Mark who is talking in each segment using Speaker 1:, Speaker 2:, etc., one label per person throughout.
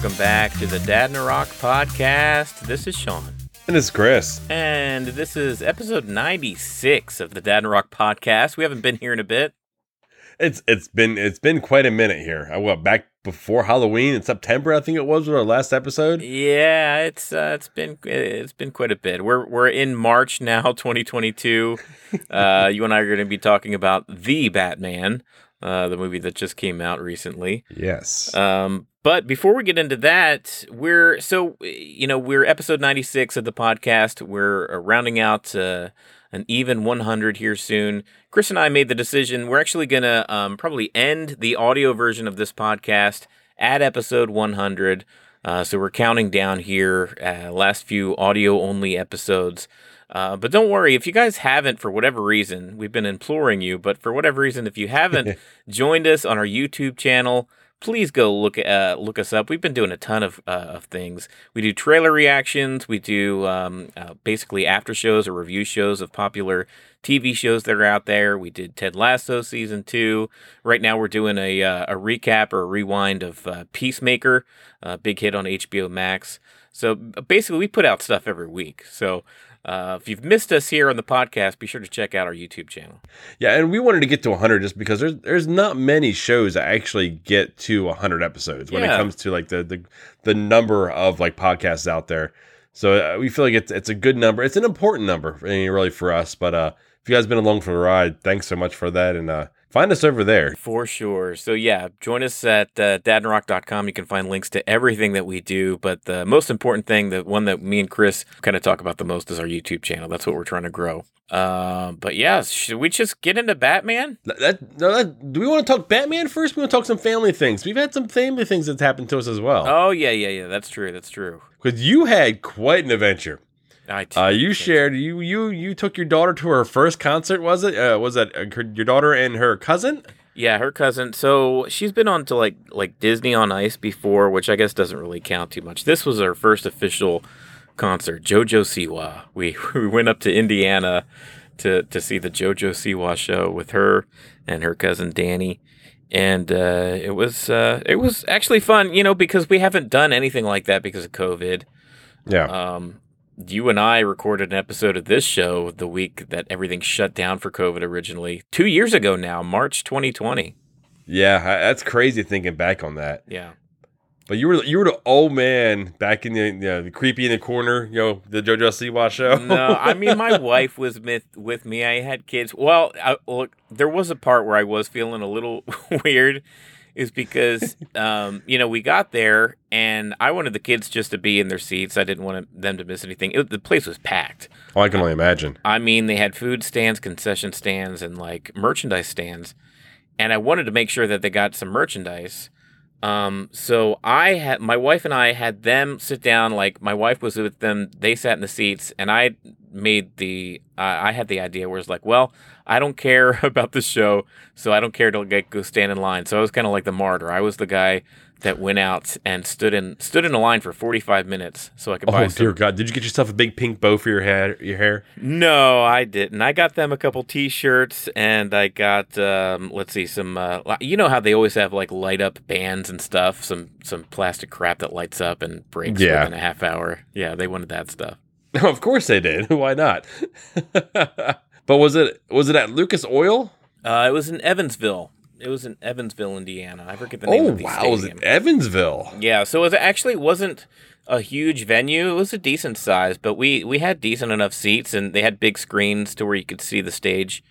Speaker 1: welcome back to the Dad in a Rock podcast. This is Sean.
Speaker 2: And it's Chris.
Speaker 1: And this is episode 96 of the Dad in a Rock podcast. We haven't been here in a bit.
Speaker 2: It's it's been it's been quite a minute here. I went back before Halloween in September, I think it was, with our last episode.
Speaker 1: Yeah, it's uh, it's been it's been quite a bit. We're we're in March now, 2022. uh, you and I are going to be talking about the Batman, uh, the movie that just came out recently.
Speaker 2: Yes.
Speaker 1: Um, but before we get into that, we're so you know we're episode 96 of the podcast. We're uh, rounding out uh, an even 100 here soon. Chris and I made the decision. We're actually gonna um, probably end the audio version of this podcast at episode 100. Uh, so we're counting down here. Uh, last few audio only episodes. Uh, but don't worry, if you guys haven't, for whatever reason, we've been imploring you, but for whatever reason, if you haven't joined us on our YouTube channel, please go look uh, look us up. We've been doing a ton of uh, of things. We do trailer reactions. We do um, uh, basically after shows or review shows of popular TV shows that are out there. We did Ted Lasso season two. Right now, we're doing a uh, a recap or a rewind of uh, Peacemaker, a big hit on HBO Max. So basically, we put out stuff every week. So uh, if you've missed us here on the podcast, be sure to check out our YouTube channel.
Speaker 2: Yeah, and we wanted to get to 100 just because there's there's not many shows that actually get to 100 episodes when
Speaker 1: Yeah.
Speaker 2: it comes to like the the the number of like podcasts out there. So uh, we feel like it's it's a good number. It's an important number, really for us. But uh, if you guys been along for the ride, thanks so much for that, and uh, find us over there.
Speaker 1: For sure. So, yeah, join us at uh, dadandrock.com. You can find links to everything that we do. But the most important thing, the one that me and Chris kind of talk about the most, is our YouTube channel. That's what we're trying to grow. Uh, but yeah, should we just get into Batman?
Speaker 2: That, that, that, do we want to talk Batman first? We want to talk some family things. We've had some family things that's happened to us as well.
Speaker 1: Oh, yeah, yeah, yeah. That's true. That's true.
Speaker 2: Because you had quite an adventure.
Speaker 1: I
Speaker 2: Uh, you shared you you you took your daughter to her first concert. Was it? Uh, was that uh, her, your daughter and her cousin?
Speaker 1: Yeah, her cousin. So she's been on to like like Disney on Ice before, which I guess doesn't really count too much. This was her first official concert, JoJo Siwa. We we went up to Indiana to to see the JoJo Siwa show with her and her cousin Danny. And uh, it was uh, it was actually fun, you know, because we haven't done anything like that because of COVID.
Speaker 2: Yeah.
Speaker 1: Um, you and I recorded an episode of this show the week that everything shut down for COVID originally, two years ago now, March 2020.
Speaker 2: yeah, that's crazy thinking back on that.
Speaker 1: Yeah.
Speaker 2: But you were you were the old man back in the, you know, the creepy in the corner. You know the JoJo Siwa show.
Speaker 1: No, I mean my wife was with with me. I had kids. Well, I, look, there was a part where I was feeling a little weird, is because um, you know we got there and I wanted the kids just to be in their seats. I didn't want them to miss anything. It, the place was packed.
Speaker 2: oh, I can only imagine.
Speaker 1: I mean, they had food stands, concession stands, and like merchandise stands. And I wanted to make sure that they got some merchandise. Um, so I had my wife and I had them sit down. Like my wife was with them. They sat in the seats, and I made the. Uh, I had the idea where it's like, well, I don't care about the show, so I don't care to get go stand in line. So I was kind of like the martyr. I was the guy that went out and stood in stood in a line for forty five minutes so I could buy
Speaker 2: Oh
Speaker 1: some
Speaker 2: dear God! Did you get yourself a big pink bow for your hair? Your hair?
Speaker 1: no, I didn't. I got them a couple T-shirts, and I got um, let's see, some. Uh, you know how they always have like light up bands and stuff. Some some plastic crap that lights up and breaks
Speaker 2: Yeah.
Speaker 1: within a half hour. Yeah, they wanted that stuff.
Speaker 2: of course they did. Why not? but was it was it at Lucas Oil?
Speaker 1: Uh, it was in Evansville. It was in Evansville, Indiana. I forget the name
Speaker 2: Oh
Speaker 1: of the
Speaker 2: wow! It was
Speaker 1: stadium.
Speaker 2: it Evansville?
Speaker 1: Yeah, so it actually wasn't a huge venue. It was a decent size, but we we had decent enough seats, and they had big screens to where you could see the stage.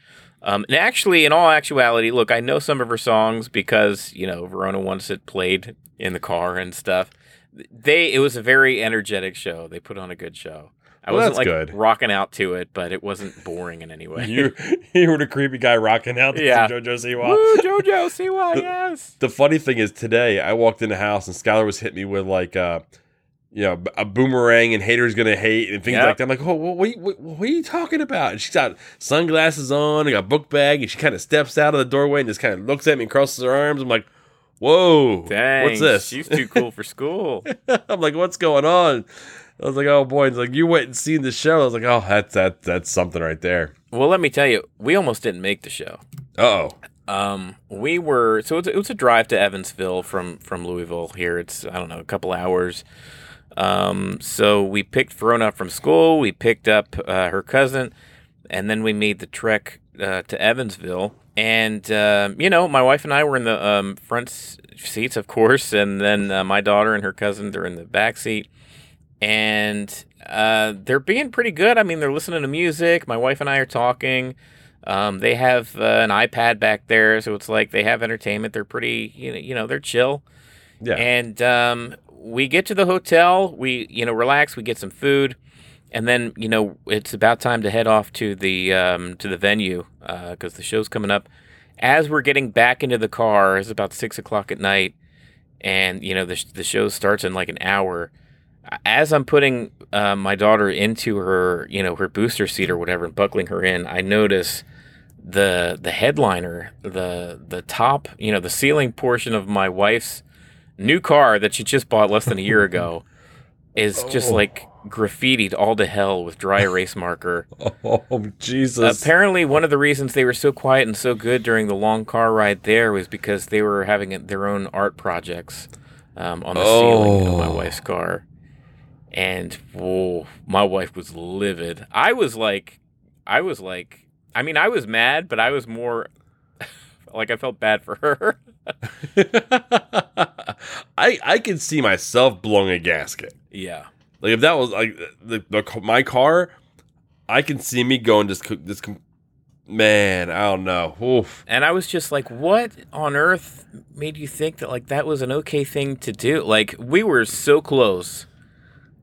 Speaker 1: Um, and actually, in all actuality, look, I know some of her songs because you know Verona once it played in the car and stuff. They it was a very energetic show. They put on a good show. I
Speaker 2: Well,
Speaker 1: wasn't like
Speaker 2: good.
Speaker 1: rocking out to it, but it wasn't boring in any way.
Speaker 2: You you were the creepy guy rocking out to
Speaker 1: Yeah.
Speaker 2: JoJo Siwa.
Speaker 1: Woo, JoJo, see why? Yes.
Speaker 2: the funny thing is today I walked in the house and Skylar was hitting me with like uh you know a boomerang and haters gonna hate and things
Speaker 1: Yep.
Speaker 2: like that. I'm like, oh, what, what, what, what are you talking about? And she's got sunglasses on and got a book bag and she kind of steps out of the doorway and just kind of looks at me and crosses her arms. I'm like, whoa,
Speaker 1: Dang,
Speaker 2: what's this?
Speaker 1: She's too cool for school.
Speaker 2: I'm like, what's going on? I was like, oh boy. It's like you went and seen the show. I was like, oh, that's that that's something right there.
Speaker 1: well, let me tell you, we almost didn't make the show.
Speaker 2: Uh oh.
Speaker 1: Um, we were so it was, a drive to Evansville from from Louisville. Here, it's I don't know a couple hours. Um, so we picked Verona up from school. We picked up uh, her cousin, and then we made the trek uh, to Evansville. And uh, you know, my wife and I were in the um, front seats, of course, and then uh, my daughter and her cousin they're in the back seat. And uh, they're being pretty good. I mean, they're listening to music. My wife and I are talking. Um, they have uh, an iPad back there, so it's like they have entertainment. They're pretty, you know, you know, they're chill.
Speaker 2: Yeah.
Speaker 1: And um, we get to the hotel. We, you know, relax. We get some food, and then you know it's about time to head off to the um, to the venue because the show's coming up. As we're getting back into the car, it's about six o'clock at night, and you know the the show starts in like an hour. As I'm putting uh, my daughter into her, you know, her booster seat or whatever, and buckling her in, I notice the the headliner, the the top, you know, the ceiling portion of my wife's new car that she just bought less than a year ago is just
Speaker 2: Oh.
Speaker 1: like graffitied all to hell with dry erase marker.
Speaker 2: Oh Jesus!
Speaker 1: Apparently, one of the reasons they were so quiet and so good during the long car ride there was because they were having their own art projects um, on the ceiling of my
Speaker 2: Oh.
Speaker 1: wife's car. And whoa, my wife was livid. I was like, I was like, I mean, I was mad, but I was more like I felt bad for her.
Speaker 2: I I can see myself blowing a gasket.
Speaker 1: yeah.
Speaker 2: Like if that was like the, the my car, I can see me going just this. Man, I don't know. Oof.
Speaker 1: And I was just like, what on earth made you think that like that was an okay thing to do? Like we were so close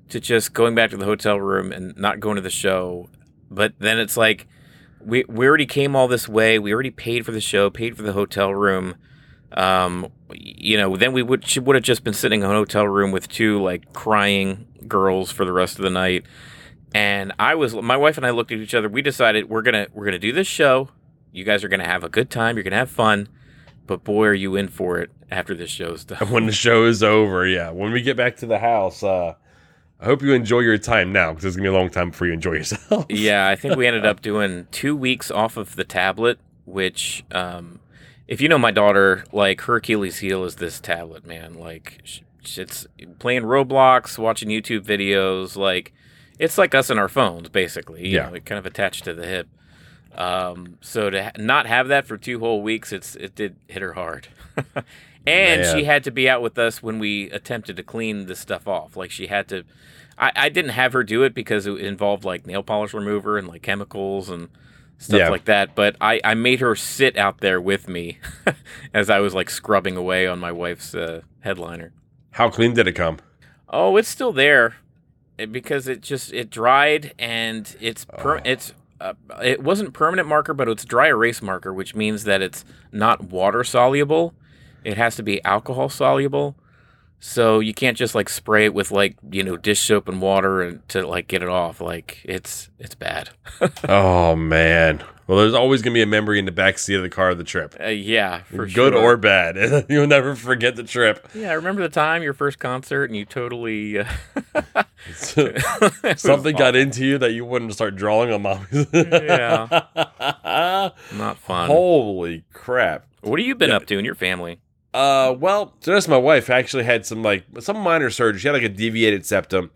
Speaker 1: to just going back to the hotel room and not going to the show. But then it's like we we already came all this way. We already paid for the show, paid for the hotel room. Um, you know, then we would she would have just been sitting in a hotel room with two like crying girls for the rest of the night. And I was my wife and I looked at each other. We decided we're gonna we're gonna do this show. You guys are gonna have a good time. You're gonna have fun. But boy, are you in for it after this show's done.
Speaker 2: when the show is over, yeah. When we get back to the house, uh, I hope you enjoy your time now because it's gonna be a long time before you enjoy yourself.
Speaker 1: yeah, I think we ended up doing two weeks off of the tablet, which, um, if you know my daughter, like her Achilles heel is this tablet, man. Like, it's playing Roblox, watching YouTube videos. Like, it's like us and our phones, basically. You
Speaker 2: Yeah.
Speaker 1: know, kind of attached to the hip. Um, so to ha- not have that for two whole weeks, it's it did hit her hard. and
Speaker 2: Man.
Speaker 1: she had to be out with us when we attempted to clean this stuff off. Like she had to. I, I didn't have her do it because it involved like nail polish remover and like chemicals and stuff
Speaker 2: Yeah.
Speaker 1: like that. But I, I made her sit out there with me as I was like scrubbing away on my wife's uh, headliner.
Speaker 2: How clean did it come?
Speaker 1: Oh, it's still there It- because it just it dried and it's per,
Speaker 2: Oh.
Speaker 1: it's uh, it wasn't permanent marker, but it's dry erase marker, which means that it's not water soluble. It has to be alcohol soluble. So you can't just like spray it with like you know dish soap and water and to like get it off. Like it's it's bad.
Speaker 2: oh man. Well, there's always gonna be a memory in the back seat of the car of the trip,
Speaker 1: Uh, yeah, for sure.
Speaker 2: good
Speaker 1: sure.
Speaker 2: or bad. You'll never forget the trip.
Speaker 1: yeah. I remember the time your first concert and you totally uh,
Speaker 2: Something got into you that you wouldn't start drawing on mommy's.
Speaker 1: Yeah. not fun.
Speaker 2: Holy crap.
Speaker 1: What have you been up to in your family?
Speaker 2: Uh, well, so that's my wife actually had some like some minor surgery. She had like a deviated septum,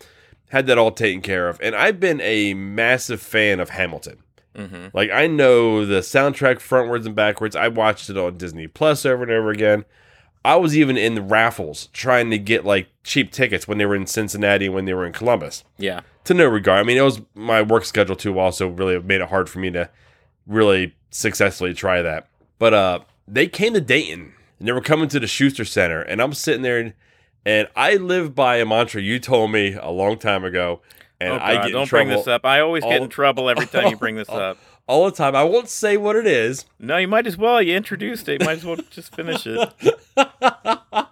Speaker 2: had that all taken care of, and I've been a massive fan of Hamilton.
Speaker 1: Mm-hmm.
Speaker 2: Like I know the soundtrack frontwards and backwards. I watched it on Disney Plus over and over again. I was even in the raffles trying to get like cheap tickets when they were in Cincinnati and when they were in Columbus.
Speaker 1: Yeah.
Speaker 2: To no regard. I mean, it was my work schedule too. Also, really made it hard for me to really successfully try that. But uh, they came to Dayton and they were coming to the Schuster Center, and I'm sitting there, and, and I live by a mantra you told me a long time ago, and
Speaker 1: oh,
Speaker 2: I get in
Speaker 1: don't bring this up. I always get in trouble every time you bring this
Speaker 2: all-
Speaker 1: up.
Speaker 2: all the time. I won't say what it is.
Speaker 1: No, you might as well. You introduced it. You might as well just finish it.
Speaker 2: but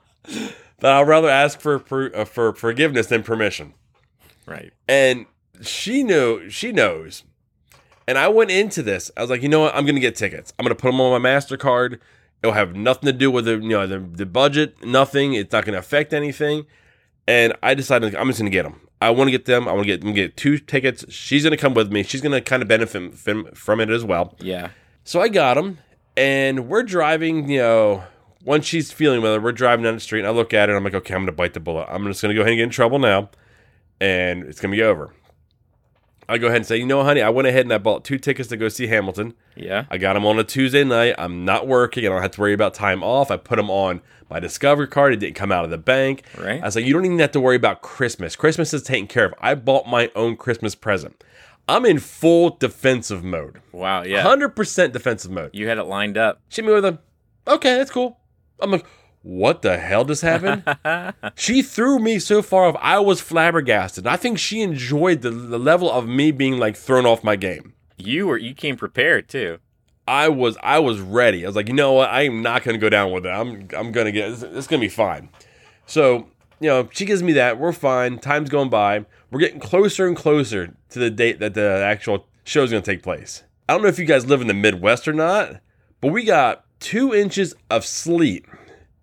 Speaker 2: I'd rather ask for for, uh, for forgiveness than permission.
Speaker 1: Right.
Speaker 2: And she knew, she knows. And I went into this. I was like, you know what? I'm gonna get tickets. I'm gonna put them on my Mastercard. It'll have nothing to do with the you know the, the budget. Nothing. It's not gonna affect anything. And I decided I'm just gonna get them. I want to get them. I want to get them. Get two tickets. She's gonna come with me. She's gonna kind of benefit from, from it as well.
Speaker 1: Yeah.
Speaker 2: So I got them, And we're driving, you know, once she's feeling it, we're driving down the street and I look at it, and I'm like, okay, I'm going to bite the bullet. I'm just going to go ahead and get in trouble now and it's going to be over. I go ahead and say, you know, honey, I went ahead and I bought two tickets to go see Hamilton.
Speaker 1: Yeah.
Speaker 2: I got them on a Tuesday night. I'm not working. I don't have to worry about time off. I put them on my Discovery card. It didn't come out of the bank.
Speaker 1: Right.
Speaker 2: I was like, you don't even have to worry about Christmas. Christmas is taken care of. I bought my own Christmas present. I'm in full defensive mode.
Speaker 1: Wow. Yeah.
Speaker 2: 100% defensive mode.
Speaker 1: You had it lined up.
Speaker 2: She hit me with a, okay, that's cool. I'm like, what the hell just happened? she threw me so far off. I was flabbergasted. I think she enjoyed the, the level of me being like thrown off my game.
Speaker 1: You were you came prepared too.
Speaker 2: I was I was ready. I was like, you know what? I am not going to go down with it. I'm I'm going to get it's, it's going to be fine. So you know, she gives me that. We're fine. Time's going by. We're getting closer and closer to the date that the actual show is going to take place. I don't know if you guys live in the Midwest or not, but we got two inches of sleet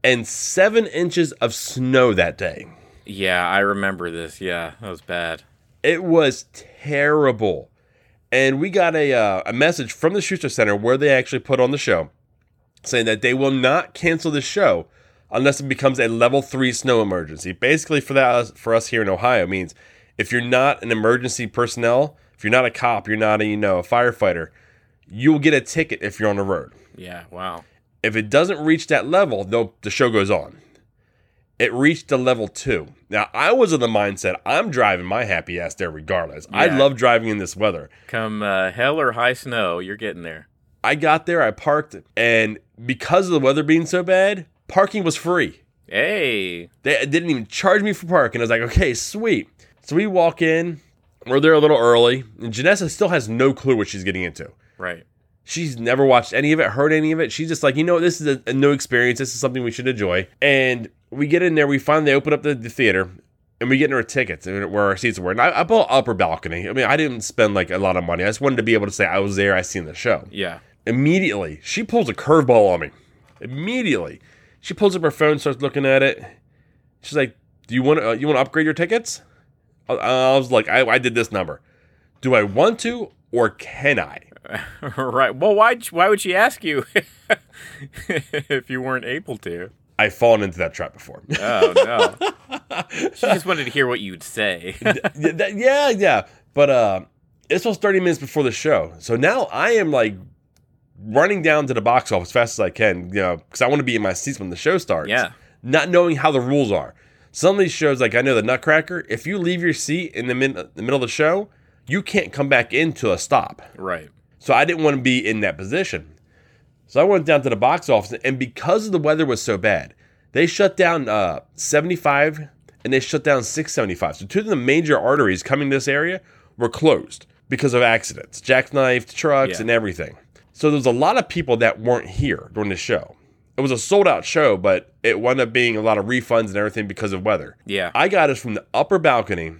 Speaker 2: and seven inches of snow that day.
Speaker 1: Yeah, I remember this. Yeah, that was bad.
Speaker 2: It was terrible. And we got a, uh, a message from the Schuster Center where they actually put on the show saying that they will not cancel the show unless it becomes a level three snow emergency. Basically, for that for us here in Ohio, means if you're not an emergency personnel, if you're not a cop, you're not a you know a firefighter, you'll get a ticket if you're on the road.
Speaker 1: Yeah, wow.
Speaker 2: If it doesn't reach that level, though, the show goes on. It reached a level two. Now I was in the mindset I'm driving my happy ass there regardless. I love driving in this weather.
Speaker 1: Come uh, hell or high snow, you're getting there.
Speaker 2: I got there, I parked, and because of the weather being so bad, parking was free.
Speaker 1: Hey,
Speaker 2: They didn't even charge me for parking. I was like, okay, sweet. So we walk in, we're there a little early, and Janessa still has no clue what she's getting into.
Speaker 1: right.
Speaker 2: She's never watched any of it, heard any of it. She's just like, you know, this is a, a new experience. This is something we should enjoy. And we get in there, we finally open up the, the theater, and we get in our tickets and where our seats were. And I, I bought upper balcony. I mean, I didn't spend like a lot of money. I just wanted to be able to say I was there, I seen the show.
Speaker 1: Yeah.
Speaker 2: Immediately, she pulls a curveball on me. Immediately, she pulls up her phone, starts looking at it. She's like, "Do you want to? Uh, you want to upgrade your tickets?" I, I was like, I, "I did this number. Do I want to or can I?"
Speaker 1: right. Well, why why would she ask you if you weren't able to?
Speaker 2: I've fallen into that trap before.
Speaker 1: Oh no. she just wanted to hear what you'd say.
Speaker 2: yeah, yeah. But uh, this was 30 minutes before the show, so now I am like running down to the box office as fast as I can, you know, because I want to be in my seats when the show starts.
Speaker 1: Yeah.
Speaker 2: Not knowing how the rules are. Some of these shows, like I know the Nutcracker, if you leave your seat in the, min- the middle of the show, you can't come back into a stop.
Speaker 1: right.
Speaker 2: So I didn't want to be in that position. So I went down to the box office, and because the weather was so bad, they shut down uh, 75 and they shut down 675. So two of the major arteries coming to this area were closed because of accidents, jackknifed trucks,
Speaker 1: Yeah.
Speaker 2: and everything. So there was a lot of people that weren't here during the show. It was a sold out show, but it wound up being a lot of refunds and everything because of weather.
Speaker 1: Yeah.
Speaker 2: I got us from the upper balcony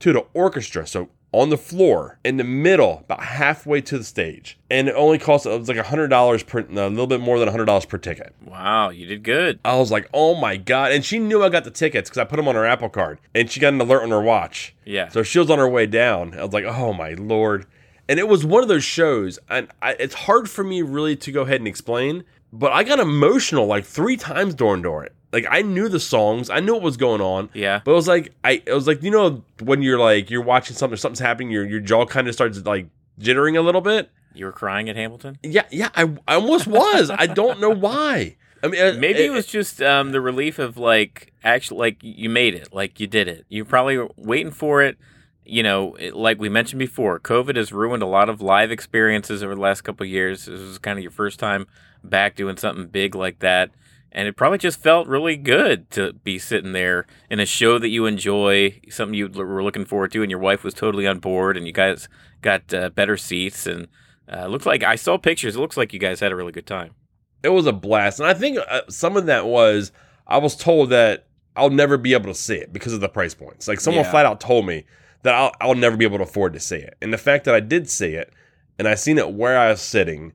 Speaker 2: to the orchestra, so on the floor in the middle, about halfway to the stage, and it only cost it was like a hundred dollars per, no, a little bit more than a hundred dollars per ticket.
Speaker 1: wow, you did good.
Speaker 2: I was like, oh my god! And she knew I got the tickets because I put them on her Apple Card, and she got an alert on her watch.
Speaker 1: Yeah.
Speaker 2: So she was on her way down. I was like, oh my lord! And it was one of those shows, and I, it's hard for me really to go ahead and explain, but I got emotional like three times during during it. Like I knew the songs, I knew what was going on.
Speaker 1: Yeah.
Speaker 2: But it was like I it was like you know when you're like you're watching something, something's happening, your your jaw kind of starts like jittering a little bit.
Speaker 1: You were crying at Hamilton?
Speaker 2: Yeah, yeah, I, I almost was. I don't know why. I mean, uh,
Speaker 1: Maybe it was just um, the relief of like actually like you made it, like you did it. You probably were waiting for it. You know, it, like we mentioned before, COVID has ruined a lot of live experiences over the last couple of years. This was kind of your first time back doing something big like that, and it probably just felt really good to be sitting there in a show that you enjoy, something you l- were looking forward to, and your wife was totally on board, and you guys got uh, better seats, and uh, looks like I saw pictures. It looks like you guys had a really good time.
Speaker 2: it was a blast, and I think uh, some of that was I was told that I'll never be able to see it because of the price points. Like someone
Speaker 1: Yeah.
Speaker 2: flat out told me that I'll, I'll never be able to afford to see it, and the fact that I did see it, and I seen it where I was sitting,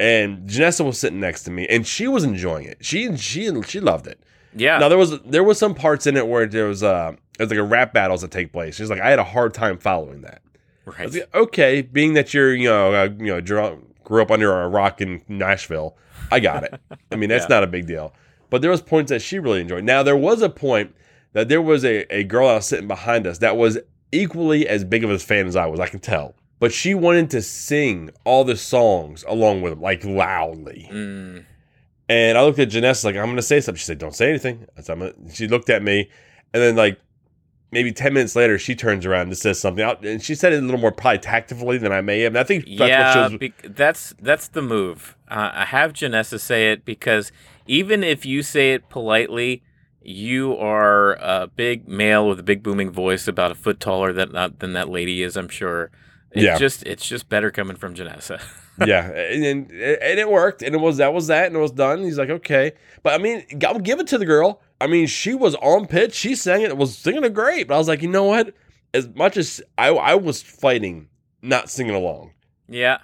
Speaker 2: and Janessa was sitting next to me, and she was enjoying it. She she she loved it.
Speaker 1: Yeah.
Speaker 2: Now there was there was some parts in it where there was uh it was like a rap battles that take place. She's like I had a hard time following that.
Speaker 1: Right.
Speaker 2: like, okay, being that you're you know uh, you know grew up under a rock in Nashville. I got it. I mean, that's
Speaker 1: Yeah.
Speaker 2: not a big deal. But there was points that she really enjoyed. Now there was a point that there was a, a girl that was sitting behind us that was equally as big of a fan as I was. I can tell. But she wanted to sing all the songs along with them, like loudly.
Speaker 1: Mm,
Speaker 2: And I looked at Janessa like, I'm going to say something. She said, Don't say anything. I said, I'm gonna, she looked at me. And then, like, maybe 10 minutes later, she turns around and says something. out- And she said it a little more probably tactfully than I may have. And I think that's
Speaker 1: yeah,
Speaker 2: what she was.
Speaker 1: bec- that's that's the move. Uh, I have Janessa say it because even if you say it politely, you are a big male with a big booming voice, about a foot taller than uh, than that lady is. I'm sure. It's
Speaker 2: Yeah.
Speaker 1: just it's just better coming from Janessa.
Speaker 2: yeah. And, and, and it worked. And it was that was that. And it was done. He's like, Okay. But I mean, I'll give it to the girl. I mean, she was on pitch. She sang it, was singing it great. But I was like, You know what? As much as I, I was fighting not singing along,
Speaker 1: yeah,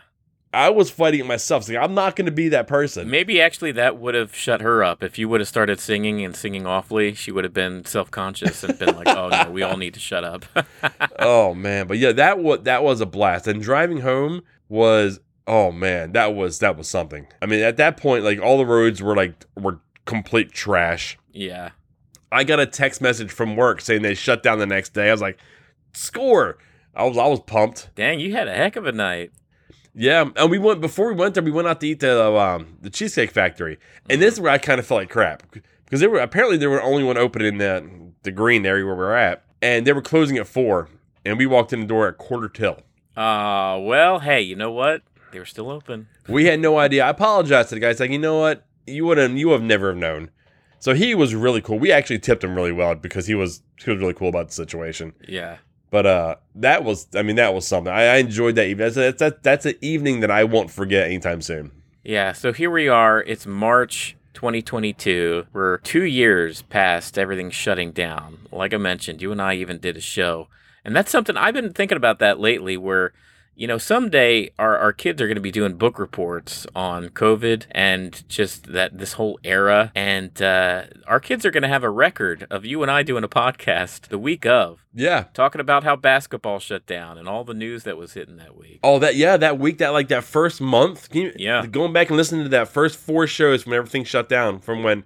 Speaker 2: I was fighting it myself. Saying, I'm not going to be that person.
Speaker 1: maybe actually that would have shut her up if you would have started singing and singing awfully. She would have been self conscious and been like, "Oh no, we all need to shut up."
Speaker 2: oh man, but yeah, that was that was a blast. And driving home was oh man, that was that was something. I mean, at that point, like all the roads were like were complete trash.
Speaker 1: yeah,
Speaker 2: I got a text message from work saying they shut down the next day. I was like, score. I was I was pumped.
Speaker 1: dang, you had a heck of a night.
Speaker 2: Yeah, and we went before we went there. We went out to eat the um, the cheesecake factory, and this is where I kind of felt like crap because they were apparently they were only one open in the the Greene area where we were at, and they were closing at four, and we walked in the door at quarter till.
Speaker 1: Uh, well, hey, you know what? They were still open.
Speaker 2: We had no idea. I apologized to the guy. It's like, you know what? You would have, you have never have known. So he was really cool. We actually tipped him really well because he was he was really cool about the situation.
Speaker 1: Yeah.
Speaker 2: But uh, that was, I mean, that was something. I, I enjoyed that evening. That's that's, that, that's an evening that I won't forget anytime soon.
Speaker 1: Yeah, so here we are. It's March 2022. We're two years past everything shutting down. Like I mentioned, you and I even did a show. And that's something I've been thinking about that lately where, you know, someday our, our kids are going to be doing book reports on COVID and just that this whole era. And uh, our kids are going to have a record of you and I doing a podcast the week of,
Speaker 2: Yeah.
Speaker 1: talking about how basketball shut down and all the news that was hitting that week.
Speaker 2: Oh, that yeah, that week, that like that first month. You,
Speaker 1: Yeah.
Speaker 2: Going back and listening to that first four shows when everything shut down, from when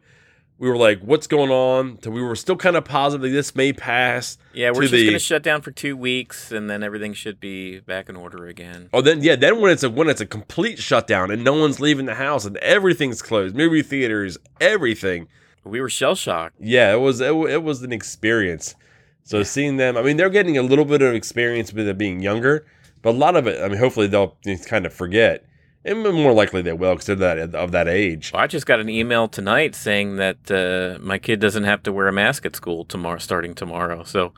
Speaker 2: we were like, "What's going on?" to we were still kind of positive this may pass.
Speaker 1: Yeah, we're just
Speaker 2: the-
Speaker 1: going to shut down for two weeks, and then everything should be back in order again.
Speaker 2: Oh, then yeah, then when it's a when it's a complete shutdown and no one's leaving the house and everything's closed, movie theaters, everything.
Speaker 1: We were shell shocked.
Speaker 2: Yeah, it was it, it was an experience. So seeing them, I mean, they're getting a little bit of experience with it being younger, but a lot of it, I mean, hopefully they'll kind of forget, and more likely they will because they're that of that age.
Speaker 1: Well, I just got an email tonight saying that uh, my kid doesn't have to wear a mask at school tomorrow, starting tomorrow. So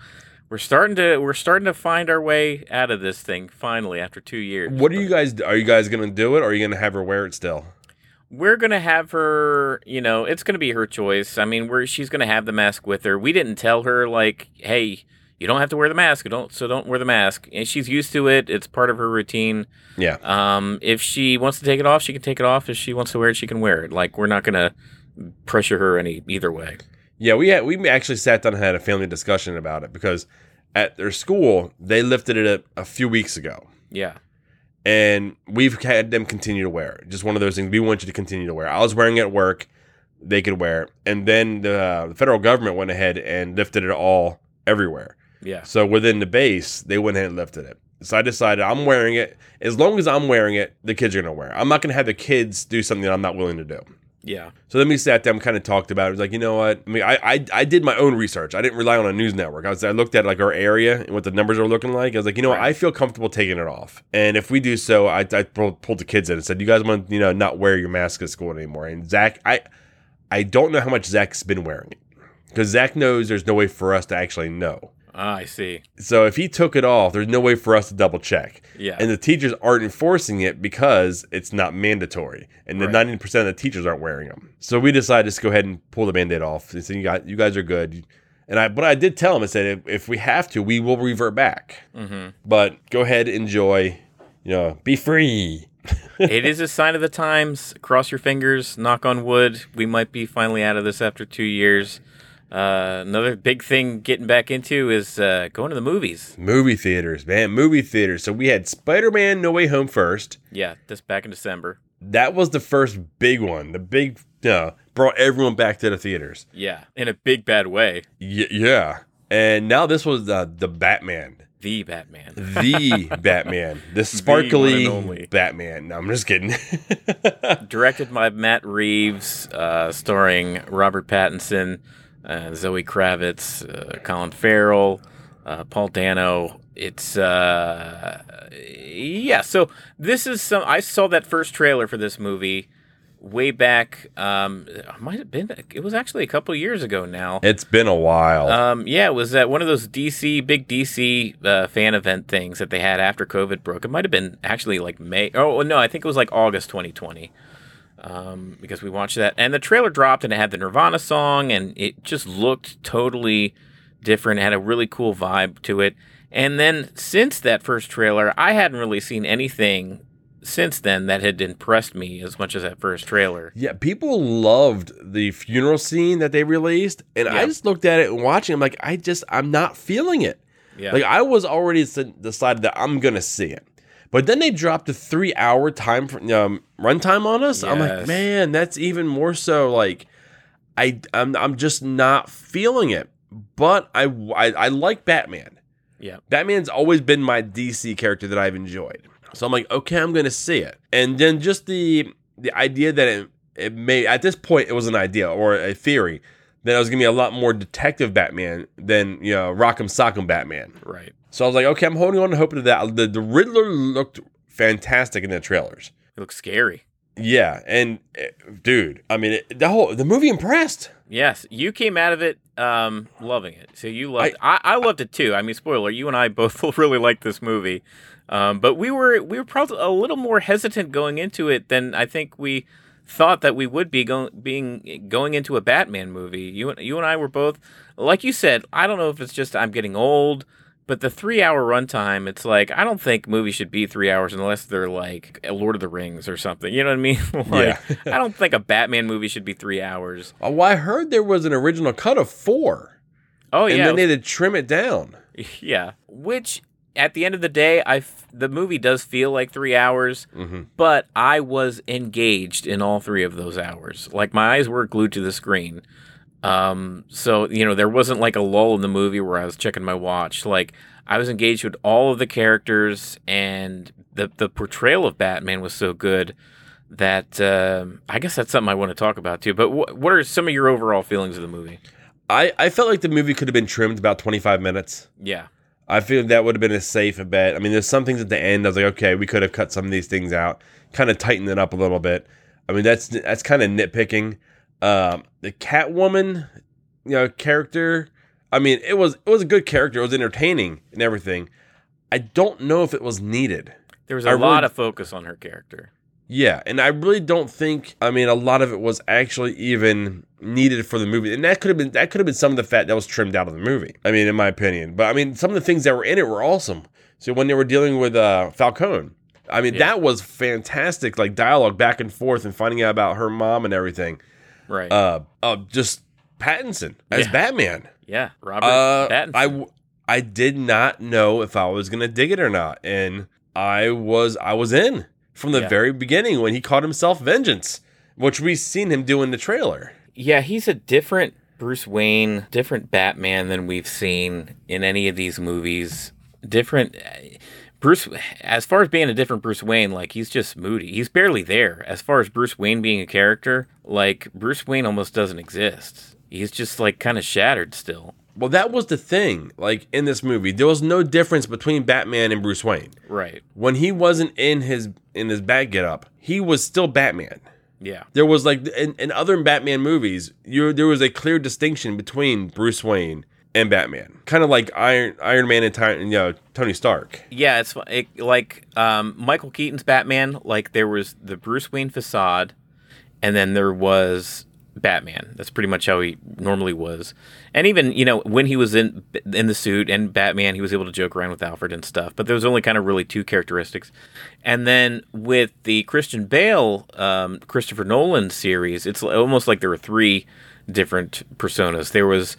Speaker 1: we're starting to we're starting to find our way out of this thing finally after two years.
Speaker 2: What are you guys? Are you guys gonna do it, or are you gonna have her wear it still?
Speaker 1: We're gonna have her. You know, it's gonna be her choice. I mean, we're she's gonna have the mask with her. We didn't tell her like, hey. You don't have to wear the mask. You don't so don't wear the mask. And she's used to it. It's part of her routine.
Speaker 2: Yeah,
Speaker 1: Um, if she wants to take it off, she can take it off. If she wants to wear it, she can wear it. Like we're not gonna pressure her any either way.
Speaker 2: yeah. We had we actually sat down and had a family discussion about it because at their school they lifted it a, a few weeks ago.
Speaker 1: Yeah,
Speaker 2: and we've had them continue to wear it. Just one of those things we want you to continue to wear. I was wearing it at work; they could wear it, and then the, the federal government went ahead and lifted it all everywhere.
Speaker 1: Yeah,
Speaker 2: So within the base, they went ahead and lifted it. So I decided I'm wearing it. As long as I'm wearing it, the kids are gonna wear it. I'm not gonna have the kids do something that I'm not willing to do.
Speaker 1: yeah,
Speaker 2: So then we sat down, kind of talked about it. It was like, you know what? I mean, I, I I did my own research. I didn't rely on a news network. I was I looked at like our area and what the numbers are looking like. I was like, you know what? I feel comfortable taking it off. And if we do so, I, I pulled, pulled the kids in and said, you guys want you know not wear your mask at school anymore. And Zach, I I don't know how much Zach's been wearing it because Zach knows there's no way for us to actually know.
Speaker 1: Ah, I see.
Speaker 2: So if he took it off, there's no way for us to double check.
Speaker 1: Yeah,
Speaker 2: And the teachers aren't enforcing it because it's not mandatory. And the
Speaker 1: Right.
Speaker 2: 90% of the teachers aren't wearing them. So we decided to just go ahead and pull the band-aid off. And say, you guys, you guys are good. And I, but I did tell him, I said, if, if we have to, we will revert back.
Speaker 1: Mm-hmm.
Speaker 2: But go ahead, enjoy, you know, be free.
Speaker 1: it is a sign of the times. Cross your fingers. Knock on wood. We might be finally out of this after two years. Uh, another big thing getting back into is uh, going to the movies.
Speaker 2: Movie theaters, man, movie theaters. So we had Spider Man No Way Home first.
Speaker 1: Yeah, just back in December.
Speaker 2: That was the first big one. The big, uh, brought everyone back to the theaters.
Speaker 1: Yeah, in a big bad way.
Speaker 2: Y- yeah. And now this was uh, the Batman.
Speaker 1: The Batman.
Speaker 2: The Batman. The sparkly. Batman. No, I'm just kidding.
Speaker 1: Directed by Matt Reeves, uh, starring Robert Pattinson, Zoe Kravitz, uh, Colin Farrell, uh, Paul Dano. It's uh, yeah. So this is some. I saw that first trailer for this movie way back. Um, it might have been. It was actually a couple years ago now.
Speaker 2: it's been a while.
Speaker 1: Um, yeah, it was at one of those DC big DC uh, fan event things that they had after COVID broke. It might have been actually like May. Oh no, I think it was like August 2020. Um, because we watched that, and the trailer dropped, and it had the Nirvana song, and it just looked totally different. It had a really cool vibe to it. And then since that first trailer, I hadn't really seen anything since then that had impressed me as much as that first trailer.
Speaker 2: yeah, people loved the funeral scene that they released. And I just looked at it and watching, I'm like, I just, I'm not feeling it.
Speaker 1: Yeah,
Speaker 2: Like I was already decided that I'm gonna see it, but then they dropped a three hour time for, um, runtime on us. I'm like, man, that's even more so. Like, I I'm I'm just not feeling it. But I I, I like Batman.
Speaker 1: yeah,
Speaker 2: Batman's always been my DC character that I've enjoyed. So I'm like, okay, I'm gonna see it. And then just the the idea that it it may at this point it was an idea or a theory that it was gonna be a lot more detective Batman than you know Rock'em Sock'em Batman.
Speaker 1: right.
Speaker 2: So I was like, okay, I'm holding on to hope to that. The, the Riddler looked fantastic in the trailers.
Speaker 1: It looks scary.
Speaker 2: Yeah, and eh, dude, I mean, it, the whole the movie impressed.
Speaker 1: Yes, you came out of it um, loving it. So you loved. I, I, loved it too. I mean, spoiler: you and I both really liked this movie, um, but we were we were probably a little more hesitant going into it than I think we thought that we would be going being going into a Batman movie. You and you and I were both like you said. I don't know if it's just I'm getting old. But the three hour runtime, it's like I don't think movies should be three hours unless they're like Lord of the Rings or something. You know what I mean? like,
Speaker 2: Yeah.
Speaker 1: I don't think a Batman movie should be three hours.
Speaker 2: Oh, well, I heard there was an original cut of four,
Speaker 1: Oh
Speaker 2: and
Speaker 1: yeah, and
Speaker 2: then they had to trim it down.
Speaker 1: Yeah, which at the end of the day, I f- the movie does feel like three hours,
Speaker 2: hmm
Speaker 1: but I was engaged in all three of those hours. Like my eyes were glued to the screen. Um, so you know there wasn't like a lull in the movie where I was checking my watch. Like I was engaged with all of the characters, and the the portrayal of Batman was so good that um I guess that's something I want to talk about too. But wh- what are some of your overall feelings of the movie?
Speaker 2: I I felt like the movie could have been trimmed about 25 minutes.
Speaker 1: Yeah,
Speaker 2: I feel that would have been a safe bet. I mean, there's some things at the end. I was like, okay, we could have cut some of these things out, kind of tightened it up a little bit. I mean, that's that's kind of nitpicking. Um, the Catwoman, you know, character. I mean, it was it was a good character. It was entertaining and everything. I don't know if it was needed.
Speaker 1: there was
Speaker 2: I
Speaker 1: a lot
Speaker 2: really-
Speaker 1: of focus on her character.
Speaker 2: Yeah, and I really don't think. I mean, a lot of it was actually even needed for the movie, and that could have been that could have been some of the fat that was trimmed out of the movie. I mean, in my opinion, but I mean, some of the things that were in it were awesome. So when they were dealing with uh, Falcone, I mean,
Speaker 1: Yeah.
Speaker 2: that was fantastic, like dialogue back and forth and finding out about her mom and everything.
Speaker 1: Right.
Speaker 2: Uh, uh just Pattinson as
Speaker 1: Yeah.
Speaker 2: Batman.
Speaker 1: yeah. Robert
Speaker 2: Uh,
Speaker 1: Pattinson.
Speaker 2: I w- I did not know if I was gonna dig it or not, and I was I was in from the
Speaker 1: Yeah.
Speaker 2: very beginning when he called himself Vengeance, which we've seen him do in the trailer.
Speaker 1: yeah, he's a different Bruce Wayne, different Batman than we've seen in any of these movies. Different Bruce as far as being a different Bruce Wayne, like he's just moody. He's barely there. As far as Bruce Wayne being a character, like Bruce Wayne almost doesn't exist. He's just like kind of shattered still.
Speaker 2: Well, that was the thing. Like in this movie, there was no difference between Batman and Bruce Wayne.
Speaker 1: Right.
Speaker 2: When he wasn't in his in his bat get up, he was still Batman.
Speaker 1: Yeah.
Speaker 2: There was like in, in other Batman movies, you there was a clear distinction between Bruce Wayne and Batman, kind of like Iron Iron Man and, Ty, you know, Tony Stark.
Speaker 1: Yeah, it's it, like um, Michael Keaton's Batman. Like there was the Bruce Wayne facade, and then there was Batman. That's pretty much how he normally was. And even you know when he was in in the suit and Batman, he was able to joke around with Alfred and stuff. But there was only kind of really two characteristics. And then with the Christian Bale, um, Christopher Nolan series, it's almost like there were three different personas. There was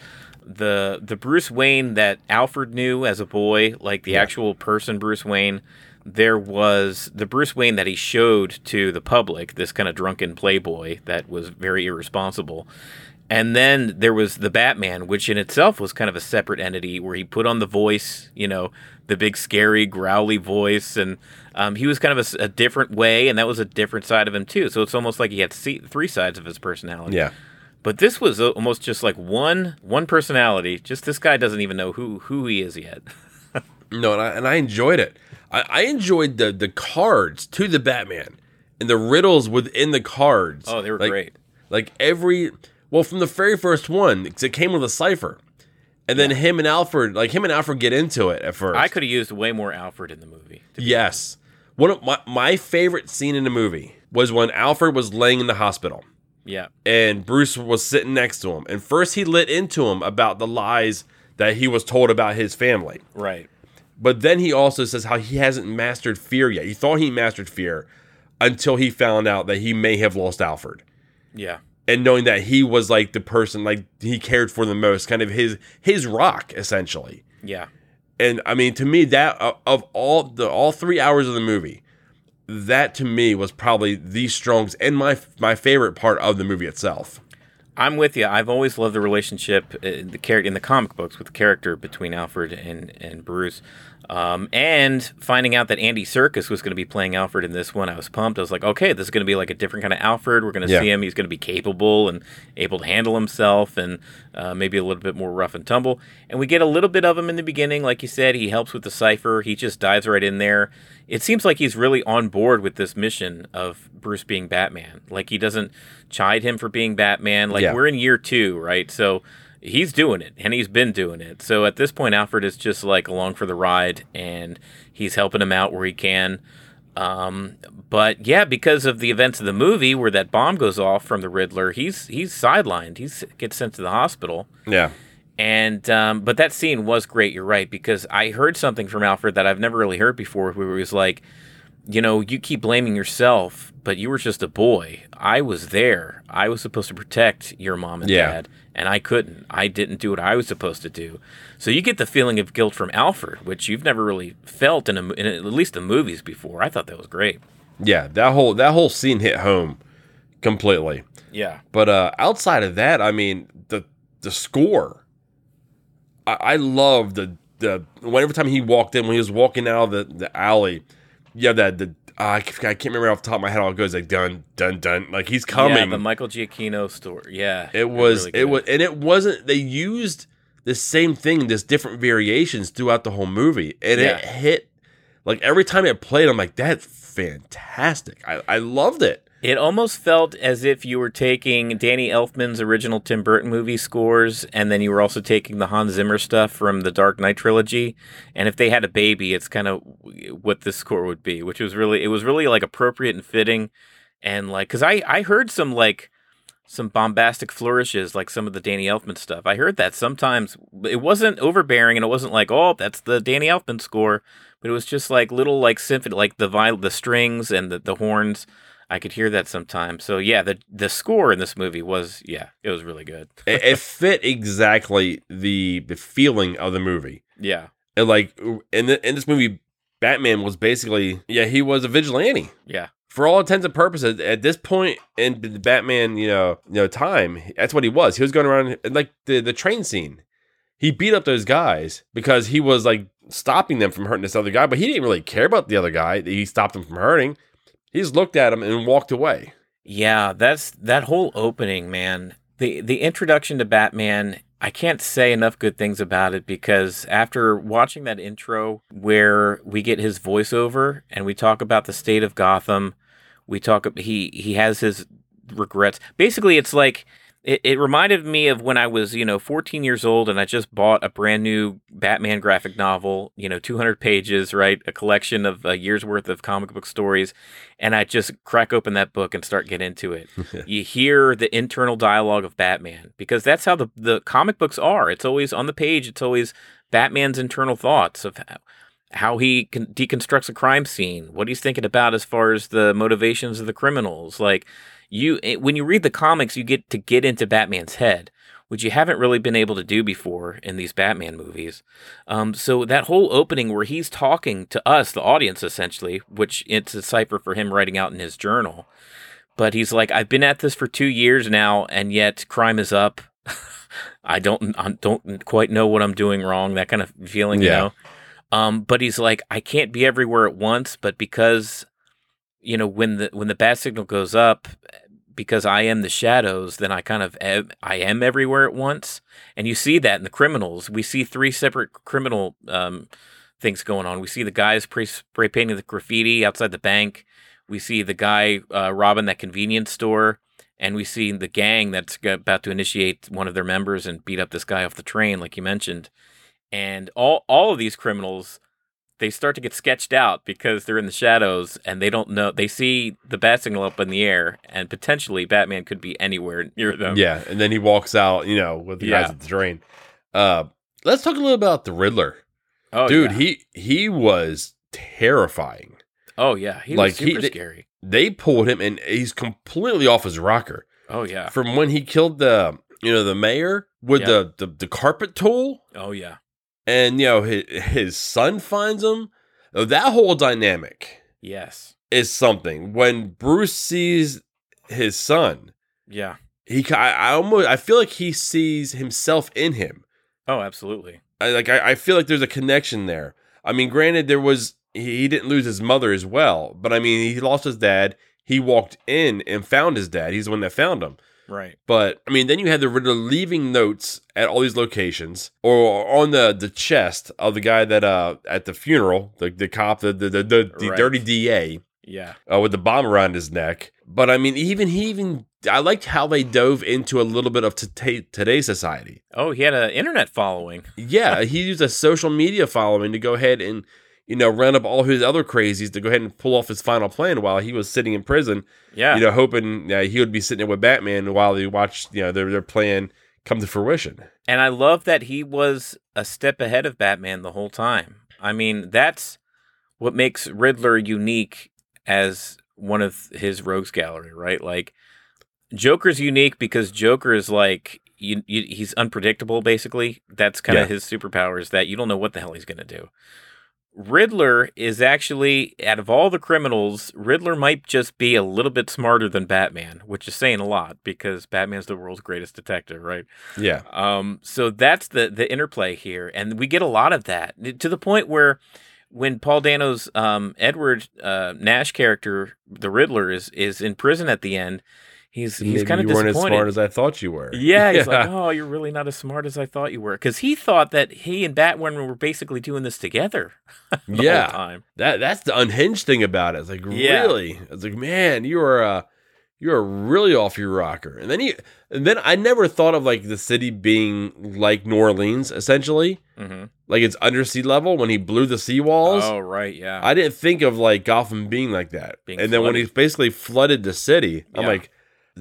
Speaker 1: the the Bruce Wayne that Alfred knew as a boy, like the yeah. actual person Bruce Wayne there was the Bruce Wayne that he showed to the public, this kind of drunken playboy that was very irresponsible. And then there was the Batman, which in itself was kind of a separate entity where he put on the voice, you know, the big, scary, growly voice. And um, he was kind of a, a, different way, and that was a different side of him, too. So it's almost like he had three sides of his personality.
Speaker 2: Yeah.
Speaker 1: But this was almost just like one one personality. Just this guy doesn't even know who who he is yet.
Speaker 2: no, and I, and I enjoyed it. I, I enjoyed the the cards to the Batman and the riddles within the cards.
Speaker 1: Oh, they were
Speaker 2: like,
Speaker 1: great.
Speaker 2: Like every well, from the very first one, because it came with a cipher. And then yeah. him and Alfred, like him and Alfred get into it at first.
Speaker 1: I could have used way more Alfred in the movie.
Speaker 2: Yes. One of my, my favorite scene in the movie was when Alfred was laying in the hospital.
Speaker 1: Yeah.
Speaker 2: And Bruce was sitting next to him. And first he lit into him about the lies that he was told about his family.
Speaker 1: Right.
Speaker 2: But then he also says how he hasn't mastered fear yet. He thought he mastered fear until he found out that he may have lost Alfred.
Speaker 1: Yeah.
Speaker 2: And knowing that he was like the person like he cared for the most, kind of his his rock essentially.
Speaker 1: Yeah.
Speaker 2: And I mean to me that uh, of all the all 3 hours of the movie, that to me was probably the strongest and my my favorite part of the movie itself.
Speaker 1: I'm with you. I've always loved the relationship uh, the character in the comic books with the character between Alfred and and Bruce. Um, and finding out that Andy Serkis was going to be playing Alfred in this one, I was pumped. I was like, okay, this is going to be like a different kind of Alfred. We're going to yeah. see him. He's going to be capable and able to handle himself and uh, maybe a little bit more rough and tumble. And we get a little bit of him in the beginning. Like you said, he helps with the cipher. He just dives right in there. It seems like he's really on board with this mission of Bruce being Batman. Like he doesn't chide him for being Batman. Like yeah. we're in year two, right? So he's doing it and he's been doing it. So at this point, Alfred is just like along for the ride and he's helping him out where he can. Um, but yeah, because of the events of the movie where that bomb goes off from the Riddler, he's he's sidelined. He's gets sent to the hospital.
Speaker 2: Yeah.
Speaker 1: And um, but that scene was great. You're right because I heard something from Alfred that I've never really heard before. Where he was like, you know, you keep blaming yourself, but you were just a boy. I was there. I was supposed to protect your mom and yeah. dad, and I couldn't. I didn't do what I was supposed to do. So you get the feeling of guilt from Alfred, which you've never really felt in, a, in at least the movies before. I thought that was great.
Speaker 2: Yeah, that whole that whole scene hit home completely.
Speaker 1: Yeah.
Speaker 2: But uh, outside of that, I mean, the the score. I, I love the the whenever time he walked in when he was walking out of the, the alley yeah, that the uh, I can't remember off the top of my head how it goes like dun dun dun like he's coming. Yeah,
Speaker 1: the Michael Giacchino story. Yeah,
Speaker 2: it was really it was and it wasn't they used the same thing, just different variations throughout the whole movie, and yeah. it hit like every time it played. I'm like, that's fantastic. I I loved it.
Speaker 1: It almost felt as if you were taking Danny Elfman's original Tim Burton movie scores, and then you were also taking the Hans Zimmer stuff from the Dark Knight trilogy. And if they had a baby, it's kind of what this score would be, which was really it was really like appropriate and fitting, and like because I I heard some like some bombastic flourishes like some of the Danny Elfman stuff. I heard that sometimes it wasn't overbearing and it wasn't like oh that's the Danny Elfman score, but it was just like little like symphony like the viol the strings and the the horns I could hear that sometimes. So yeah, the the score in this movie was yeah, it was really good.
Speaker 2: it, it, fit exactly the the feeling of the movie.
Speaker 1: Yeah,
Speaker 2: and like in the, in this movie, Batman was basically yeah he was a vigilante.
Speaker 1: Yeah,
Speaker 2: for all intents and purposes, at this point in the Batman you know you know time, that's what he was. He was going around like the the train scene. He beat up those guys because he was like stopping them from hurting this other guy, but he didn't really care about the other guy. He stopped them from hurting. He just looked at him and walked away.
Speaker 1: Yeah, that's that whole opening, man. The the introduction to Batman, I can't say enough good things about it because after watching that intro where we get his voiceover and we talk about the state of Gotham, we talk he he has his regrets. Basically, it's like it, it reminded me of when I was, you know, 14 years old and I just bought a brand new Batman graphic novel, you know, 200 pages, right? A collection of a year's worth of comic book stories. And I just crack open that book and start getting into it. you hear the internal dialogue of Batman because that's how the, the comic books are. It's always on the page, it's always Batman's internal thoughts of how, how he con- deconstructs a crime scene, what he's thinking about as far as the motivations of the criminals. Like, you eh, when you read the comics, you get to get into Batman's head, which you haven't really been able to do before in these Batman movies. Um, so that whole opening where he's talking to us, the audience, essentially, which it's a cipher for him writing out in his journal. But he's like, I've been at this for two years now, and yet crime is up. I don't, I don't quite know what I'm doing wrong. That kind of feeling, you know. Um, but he's like, I can't be everywhere at once, but because you know when the when the bat signal goes up because I am the shadows then I kind of I am everywhere at once. And you see that in the criminals. We see three separate criminal um, things going on. We see the guys spray, spray painting the graffiti outside the bank. We see the guy uh, robbing that convenience store. And we see the gang that's about to initiate one of their members and beat up this guy off the train like you mentioned. And all all of these criminals they start to get sketched out because they're in the shadows and they don't know they see the bat signal up in the air and potentially batman could be anywhere near them
Speaker 2: Yeah, and then he walks out, you know, with the guys
Speaker 1: Yeah.
Speaker 2: at the train. Uh, let's talk a little about the Riddler,
Speaker 1: oh
Speaker 2: dude.
Speaker 1: yeah.
Speaker 2: He he was terrifying.
Speaker 1: oh yeah he
Speaker 2: like,
Speaker 1: was
Speaker 2: he-
Speaker 1: super
Speaker 2: they-
Speaker 1: scary
Speaker 2: They pulled him, and he's completely off his rocker
Speaker 1: oh yeah
Speaker 2: from when he killed the you know the mayor with
Speaker 1: Yeah.
Speaker 2: the, the the carpet tool,
Speaker 1: oh yeah
Speaker 2: and you know his, his son finds him. That whole dynamic
Speaker 1: yes
Speaker 2: is something. When Bruce sees his son,
Speaker 1: yeah
Speaker 2: he I, I almost I feel like he sees himself in him.
Speaker 1: oh absolutely
Speaker 2: I like I, I feel like there's a connection there. I mean, granted, there was he, he didn't lose his mother as well, but I mean, he lost his dad. He walked in and found his dad. He's the one that found him.
Speaker 1: Right
Speaker 2: But I mean, then you had the Riddler leaving notes at all these locations, or on the the chest of the guy that uh at the funeral, the the cop, the the the, the, the
Speaker 1: Right.
Speaker 2: dirty DA
Speaker 1: yeah
Speaker 2: uh, with the bomb around his neck. But I mean, even he even I liked how they dove into a little bit of t- today's society.
Speaker 1: oh he had an internet following
Speaker 2: Yeah, he used a social media following to go ahead and you know round up all his other crazies to go ahead and pull off his final plan while he was sitting in prison.
Speaker 1: yeah
Speaker 2: You know, hoping uh, he would be sitting there with Batman while he watched you know their their plan come to fruition.
Speaker 1: And I love that he was a step ahead of Batman the whole time. I mean, that's what makes Riddler unique as one of his rogues gallery, right? Like Joker's unique because Joker is like you, you, he's unpredictable basically. That's kind
Speaker 2: Yeah.
Speaker 1: of his superpower is that you don't know what the hell he's going to do. Riddler is actually out of all the criminals, Riddler might just be a little bit smarter than Batman, which is saying a lot because Batman's the world's greatest detective, right?
Speaker 2: Yeah,
Speaker 1: Um, so that's the the interplay here, and we get a lot of that to the point where when Paul Dano's um, Edward uh, Nash character, the Riddler, is is in prison at the end, he's he's kind of
Speaker 2: you weren't as smart as I thought you were.
Speaker 1: yeah, he's like, oh, you're really not as smart as I thought you were, because he thought that he and Batwoman were basically doing this together. the
Speaker 2: Yeah.
Speaker 1: whole time.
Speaker 2: that that's the unhinged thing about it. It's like
Speaker 1: Yeah.
Speaker 2: really, it's like man, you are uh, you are really off your rocker. And then you, and then I never thought of like the city being like New Orleans, essentially,
Speaker 1: hmm
Speaker 2: like it's under sea level when he blew the seawalls.
Speaker 1: Oh, right, yeah.
Speaker 2: I didn't think of like Gotham being like that.
Speaker 1: Being
Speaker 2: and then when he basically flooded the city, I'm like,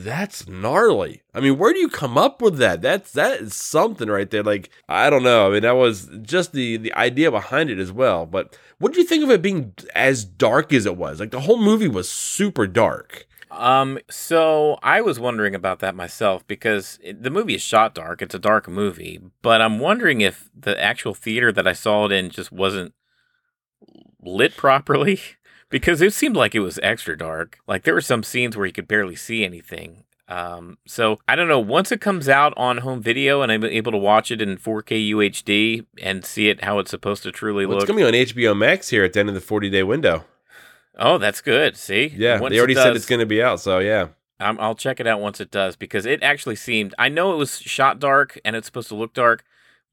Speaker 2: that's gnarly. I mean, where do you come up with that? That's that is something right there. Like, I don't know. I mean, that was just the the idea behind it as well. But what do you think of it being as dark as it was? Like the whole movie was super dark.
Speaker 1: Um, so I was wondering about that myself because it, the movie is shot dark. It's a dark movie, but I'm wondering if the actual theater that I saw it in just wasn't lit properly because it seemed like it was extra dark. Like there were some scenes where you could barely see anything. Um, so I don't know. Once it comes out on home video and I'm able to watch it in 4K UHD and see it how it's supposed to truly
Speaker 2: Well,
Speaker 1: look.
Speaker 2: it's gonna be on HBO Max here at the end of the 40 day window.
Speaker 1: oh, that's good. See,
Speaker 2: Yeah,
Speaker 1: Once
Speaker 2: they
Speaker 1: it
Speaker 2: already said it's gonna be out. So yeah,
Speaker 1: I'm, I'll check it out once it does because it actually seemed. I know it was shot dark and it's supposed to look dark,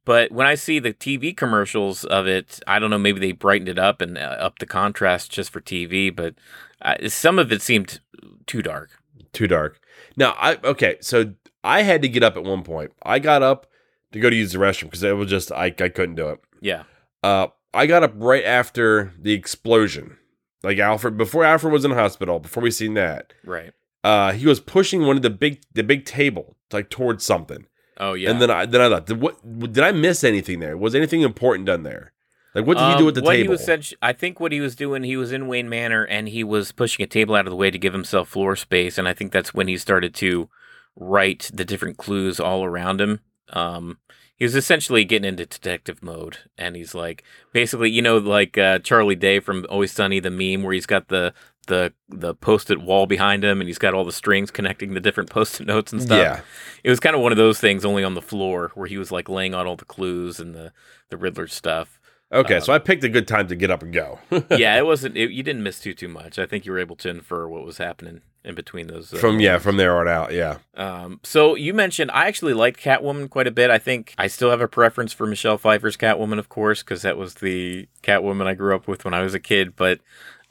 Speaker 1: but when I see the TV commercials of it, I don't know. Maybe they brightened it up and uh, up the contrast just for TV, but uh, some of it seemed too dark.
Speaker 2: too dark. Now, I okay. So I had to get up at one point. I got up to go to use the restroom because it was just I, I couldn't do it.
Speaker 1: Yeah.
Speaker 2: Uh, I got up right after the explosion. Like Alfred, before Alfred was in the hospital, before we seen that,
Speaker 1: Right.
Speaker 2: uh, he was pushing one of the big the big table like towards something.
Speaker 1: Oh yeah.
Speaker 2: And then I then I thought, did, what did I miss anything there? Was anything important done there? Like what did he
Speaker 1: Um,
Speaker 2: do at the
Speaker 1: what
Speaker 2: table?
Speaker 1: He was I think what he was doing, he was in Wayne Manor and he was pushing a table out of the way to give himself floor space. And I think that's when he started to write the different clues all around him. Um, he was essentially getting into detective mode, and he's like, basically, you know, like uh, Charlie Day from Always Sunny, the meme where he's got the the the post-it wall behind him, and he's got all the strings connecting the different post-it notes and stuff.
Speaker 2: yeah,
Speaker 1: It was kind of one of those things, only on the floor, where he was like laying out all the clues and the the Riddler stuff.
Speaker 2: okay. so I picked a good time to get up and go.
Speaker 1: yeah, it wasn't. It, you didn't miss too too much. I think you were able to infer what was happening in between those. Uh,
Speaker 2: from yeah, from there on out. Yeah,
Speaker 1: Um, so you mentioned I actually liked Catwoman quite a bit. I think I still have a preference for Michelle Pfeiffer's Catwoman, of course, because that was the Catwoman I grew up with when I was a kid. But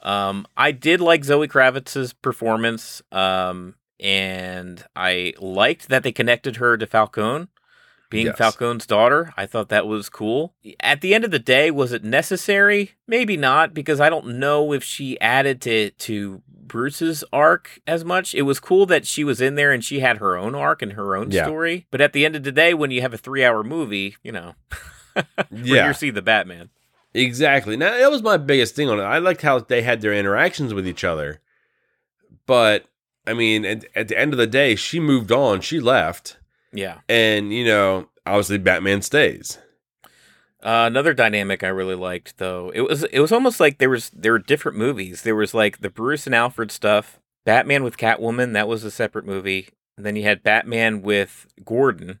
Speaker 1: um, I did like Zoe Kravitz's performance, um, and I liked that they connected her to Falcone. Being
Speaker 2: Yes.
Speaker 1: Falcone's daughter, I thought that was cool. At the end of the day, was it necessary? Maybe not, because I don't know if she added to to Bruce's arc as much. It was cool that she was in there and she had her own arc and her own
Speaker 2: Yeah.
Speaker 1: story. But at the end of the day, when you have a three hour movie, you know,
Speaker 2: yeah,
Speaker 1: you see the Batman.
Speaker 2: Exactly. Now that was my biggest thing on it. I liked how they had their interactions with each other, but I mean, at, at the end of the day, she moved on. She left,
Speaker 1: Yeah.
Speaker 2: and you know, obviously, Batman stays.
Speaker 1: Uh, another dynamic I really liked though. It was it was almost like there was there were different movies. There was like the Bruce and Alfred stuff, Batman with Catwoman, that was a separate movie. And then you had Batman with Gordon,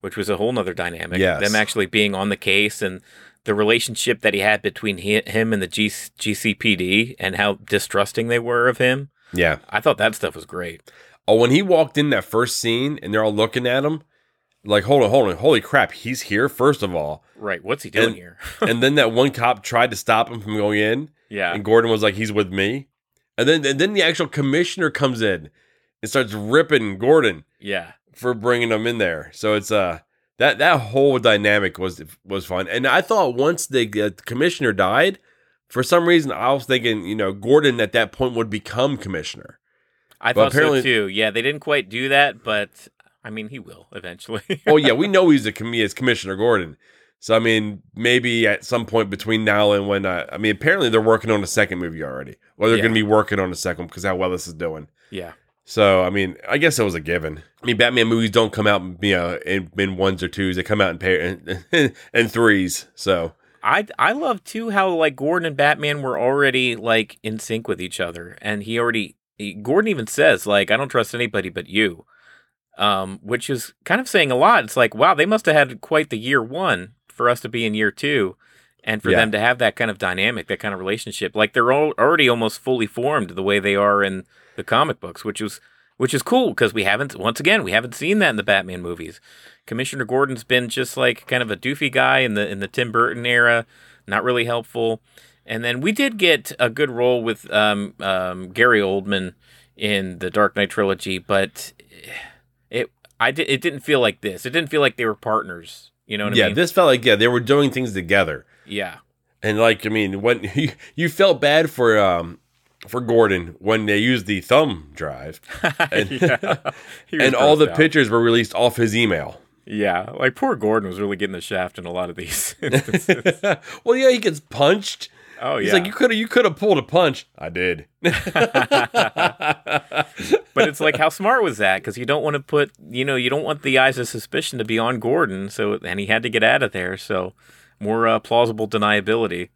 Speaker 1: which was a whole nother dynamic.
Speaker 2: Yes.
Speaker 1: Them actually being on the case and the relationship that he had between hi- him and the G- GCPD and how distrusting they were of him.
Speaker 2: Yeah.
Speaker 1: I thought that stuff was great.
Speaker 2: Oh, when he walked in that first scene and they're all looking at him, like, hold on, hold on, holy crap, he's here, first of all.
Speaker 1: Right. What's he doing
Speaker 2: And-
Speaker 1: here?
Speaker 2: and then that one cop tried to stop him from going in,
Speaker 1: yeah.
Speaker 2: and Gordon was like, he's with me. And then, and then the actual commissioner comes in and starts ripping Gordon
Speaker 1: Yeah.
Speaker 2: for bringing him in there. So it's, uh, that, that whole dynamic was was fun, and I thought once the uh, commissioner died, for some reason I was thinking, you know, Gordon at that point would become commissioner.
Speaker 1: I
Speaker 2: Well,
Speaker 1: thought so too. Yeah, they didn't quite do that, but I mean, he will eventually.
Speaker 2: oh yeah, we know he's a com- he is Commissioner Gordon. So I mean, maybe at some point between now and when uh, I mean, apparently they're working on a second movie already, or they're
Speaker 1: Yeah.
Speaker 2: going to be working on a second because how well this is doing.
Speaker 1: yeah.
Speaker 2: So I mean, I guess it was a given. I mean, Batman movies don't come out, you know, in, in ones or twos; they come out in pair and, threes. So
Speaker 1: I I love too how like Gordon and Batman were already like in sync with each other, and he already he, Gordon even says like I don't trust anybody but you, um, which is kind of saying a lot. It's like wow, they must have had quite the year one for us to be in year two, and for
Speaker 2: Yeah.
Speaker 1: them to have that kind of dynamic, that kind of relationship. Like they're all already almost fully formed the way they are in the comic books, which was which is cool because we haven't once again we haven't seen that in the Batman movies. Commissioner Gordon's been just like kind of a doofy guy in the in the Tim Burton era, not really helpful. And then we did get a good role with um, um, Gary Oldman in the Dark Knight trilogy, but it I did it didn't feel like this. It didn't feel like they were partners. You know what
Speaker 2: yeah,
Speaker 1: I mean?
Speaker 2: this felt like yeah they were doing things together,
Speaker 1: yeah,
Speaker 2: and like I mean, when you, you felt bad for um for Gordon when they used the thumb drive, and,
Speaker 1: yeah.
Speaker 2: And all the
Speaker 1: out.
Speaker 2: pictures were released off his email.
Speaker 1: Yeah, like poor Gordon was really getting the shaft in a lot of these instances.
Speaker 2: well, yeah, he gets punched.
Speaker 1: oh
Speaker 2: He's
Speaker 1: yeah, He's
Speaker 2: like, you could have, you could have pulled a punch. I did.
Speaker 1: but it's like how smart was that? Because you don't want to put, you know, you don't want the eyes of suspicion to be on Gordon. So and he had to get out of there. So more uh, plausible deniability.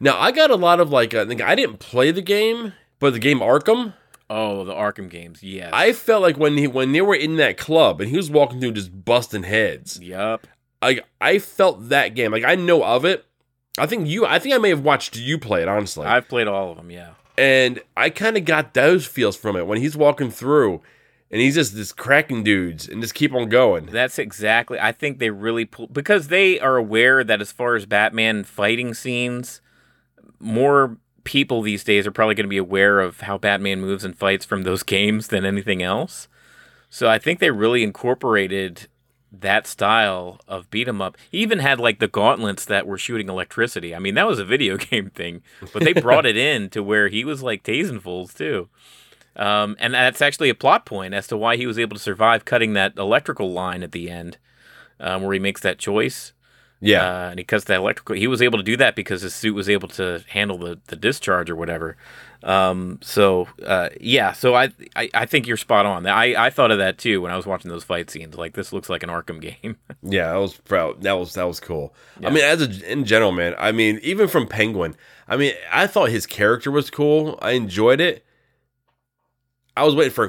Speaker 2: Now, I got a lot of like, uh, I think I didn't play the game, but the game Arkham.
Speaker 1: Oh, the Arkham games, yes.
Speaker 2: I felt like when he when they were in that club and he was walking through just busting heads.
Speaker 1: Yup.
Speaker 2: Like I felt that game. Like I know of it. I think you. I think I may have watched you play it honestly.
Speaker 1: I've played all of them. Yeah.
Speaker 2: and I kind of got those feels from it when he's walking through, and he's just this cracking dudes and just keep on going.
Speaker 1: That's exactly. I think they really pull because they are aware that as far as Batman fighting scenes, more people these days are probably going to be aware of how Batman moves and fights from those games than anything else. So I think they really incorporated that style of beat 'em up. He even had like the gauntlets that were shooting electricity. I mean, that was a video game thing, but they brought it in to where he was like tasing fools too. Um, and that's actually a plot point as to why he was able to survive cutting that electrical line at the end, um, where he makes that choice.
Speaker 2: Yeah.
Speaker 1: Uh, and he cuts that electrical. He was able to do that because his suit was able to handle the, the discharge or whatever. Um, so uh, yeah, so I, I I think you're spot on. I I thought of that too when I was watching those fight scenes. Like this looks like an Arkham game.
Speaker 2: Yeah, that was proud. That was that was cool.
Speaker 1: Yeah.
Speaker 2: I mean, as a, in general, man. I mean, even from Penguin. I mean, I thought his character was cool. I enjoyed it. I was waiting for.
Speaker 1: a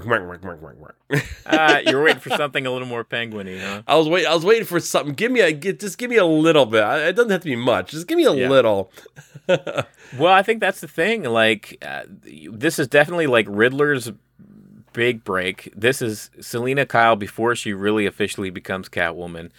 Speaker 1: uh, you're waiting for something a little more penguiny, huh?
Speaker 2: I was waiting. I was waiting for something. Give me a. Get, just give me a little bit. I- It doesn't have to be much. Just give me a
Speaker 1: Yeah.
Speaker 2: little.
Speaker 1: Well, I think that's the thing. Like, uh, this is definitely like Riddler's big break. This is Selina Kyle before she really officially becomes Catwoman.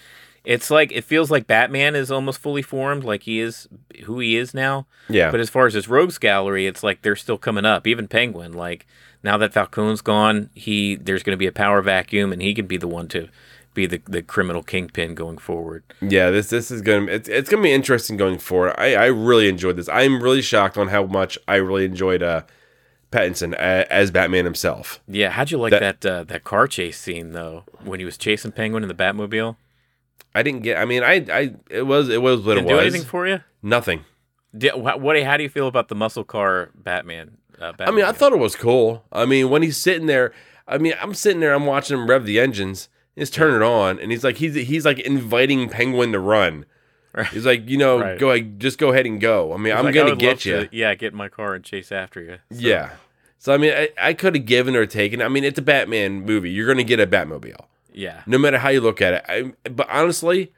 Speaker 1: It's like it feels like Batman is almost fully formed, like he is who he is now.
Speaker 2: Yeah.
Speaker 1: But as far as his rogues gallery, it's like they're still coming up. Even Penguin, like now that Falcone's gone, he there's going to be a power vacuum, and he can be the one to be the, the criminal kingpin going forward.
Speaker 2: Yeah, this this is gonna it's, it's gonna be interesting going forward. I I really enjoyed this. I'm really shocked on how much I really enjoyed uh Pattinson a- as Batman himself.
Speaker 1: Yeah, how'd you like
Speaker 2: That-
Speaker 1: that uh, that car chase scene though when he was chasing Penguin in the Batmobile?
Speaker 2: I didn't get. I mean, I I it was it was what
Speaker 1: Didn't
Speaker 2: it
Speaker 1: do anything for you?
Speaker 2: Nothing.
Speaker 1: Did, what, what? How do you feel about the muscle car Batman? Uh,
Speaker 2: I mean, I thought it was cool. I mean, when he's sitting there, I mean, I'm sitting there, I'm watching him rev the engines. He's turning it on, and he's like, he's he's like inviting Penguin to run.
Speaker 1: Right.
Speaker 2: He's like, you know,
Speaker 1: Right.
Speaker 2: go ahead, just go ahead and go. I mean,
Speaker 1: He's
Speaker 2: I'm
Speaker 1: like,
Speaker 2: gonna get you.
Speaker 1: to- yeah, get in my car and chase after you. So-
Speaker 2: Yeah. So I mean, I, I could have given or taken. I mean, it's a Batman movie. You're gonna get a Batmobile,
Speaker 1: yeah.
Speaker 2: no matter how you look at it. I, but honestly,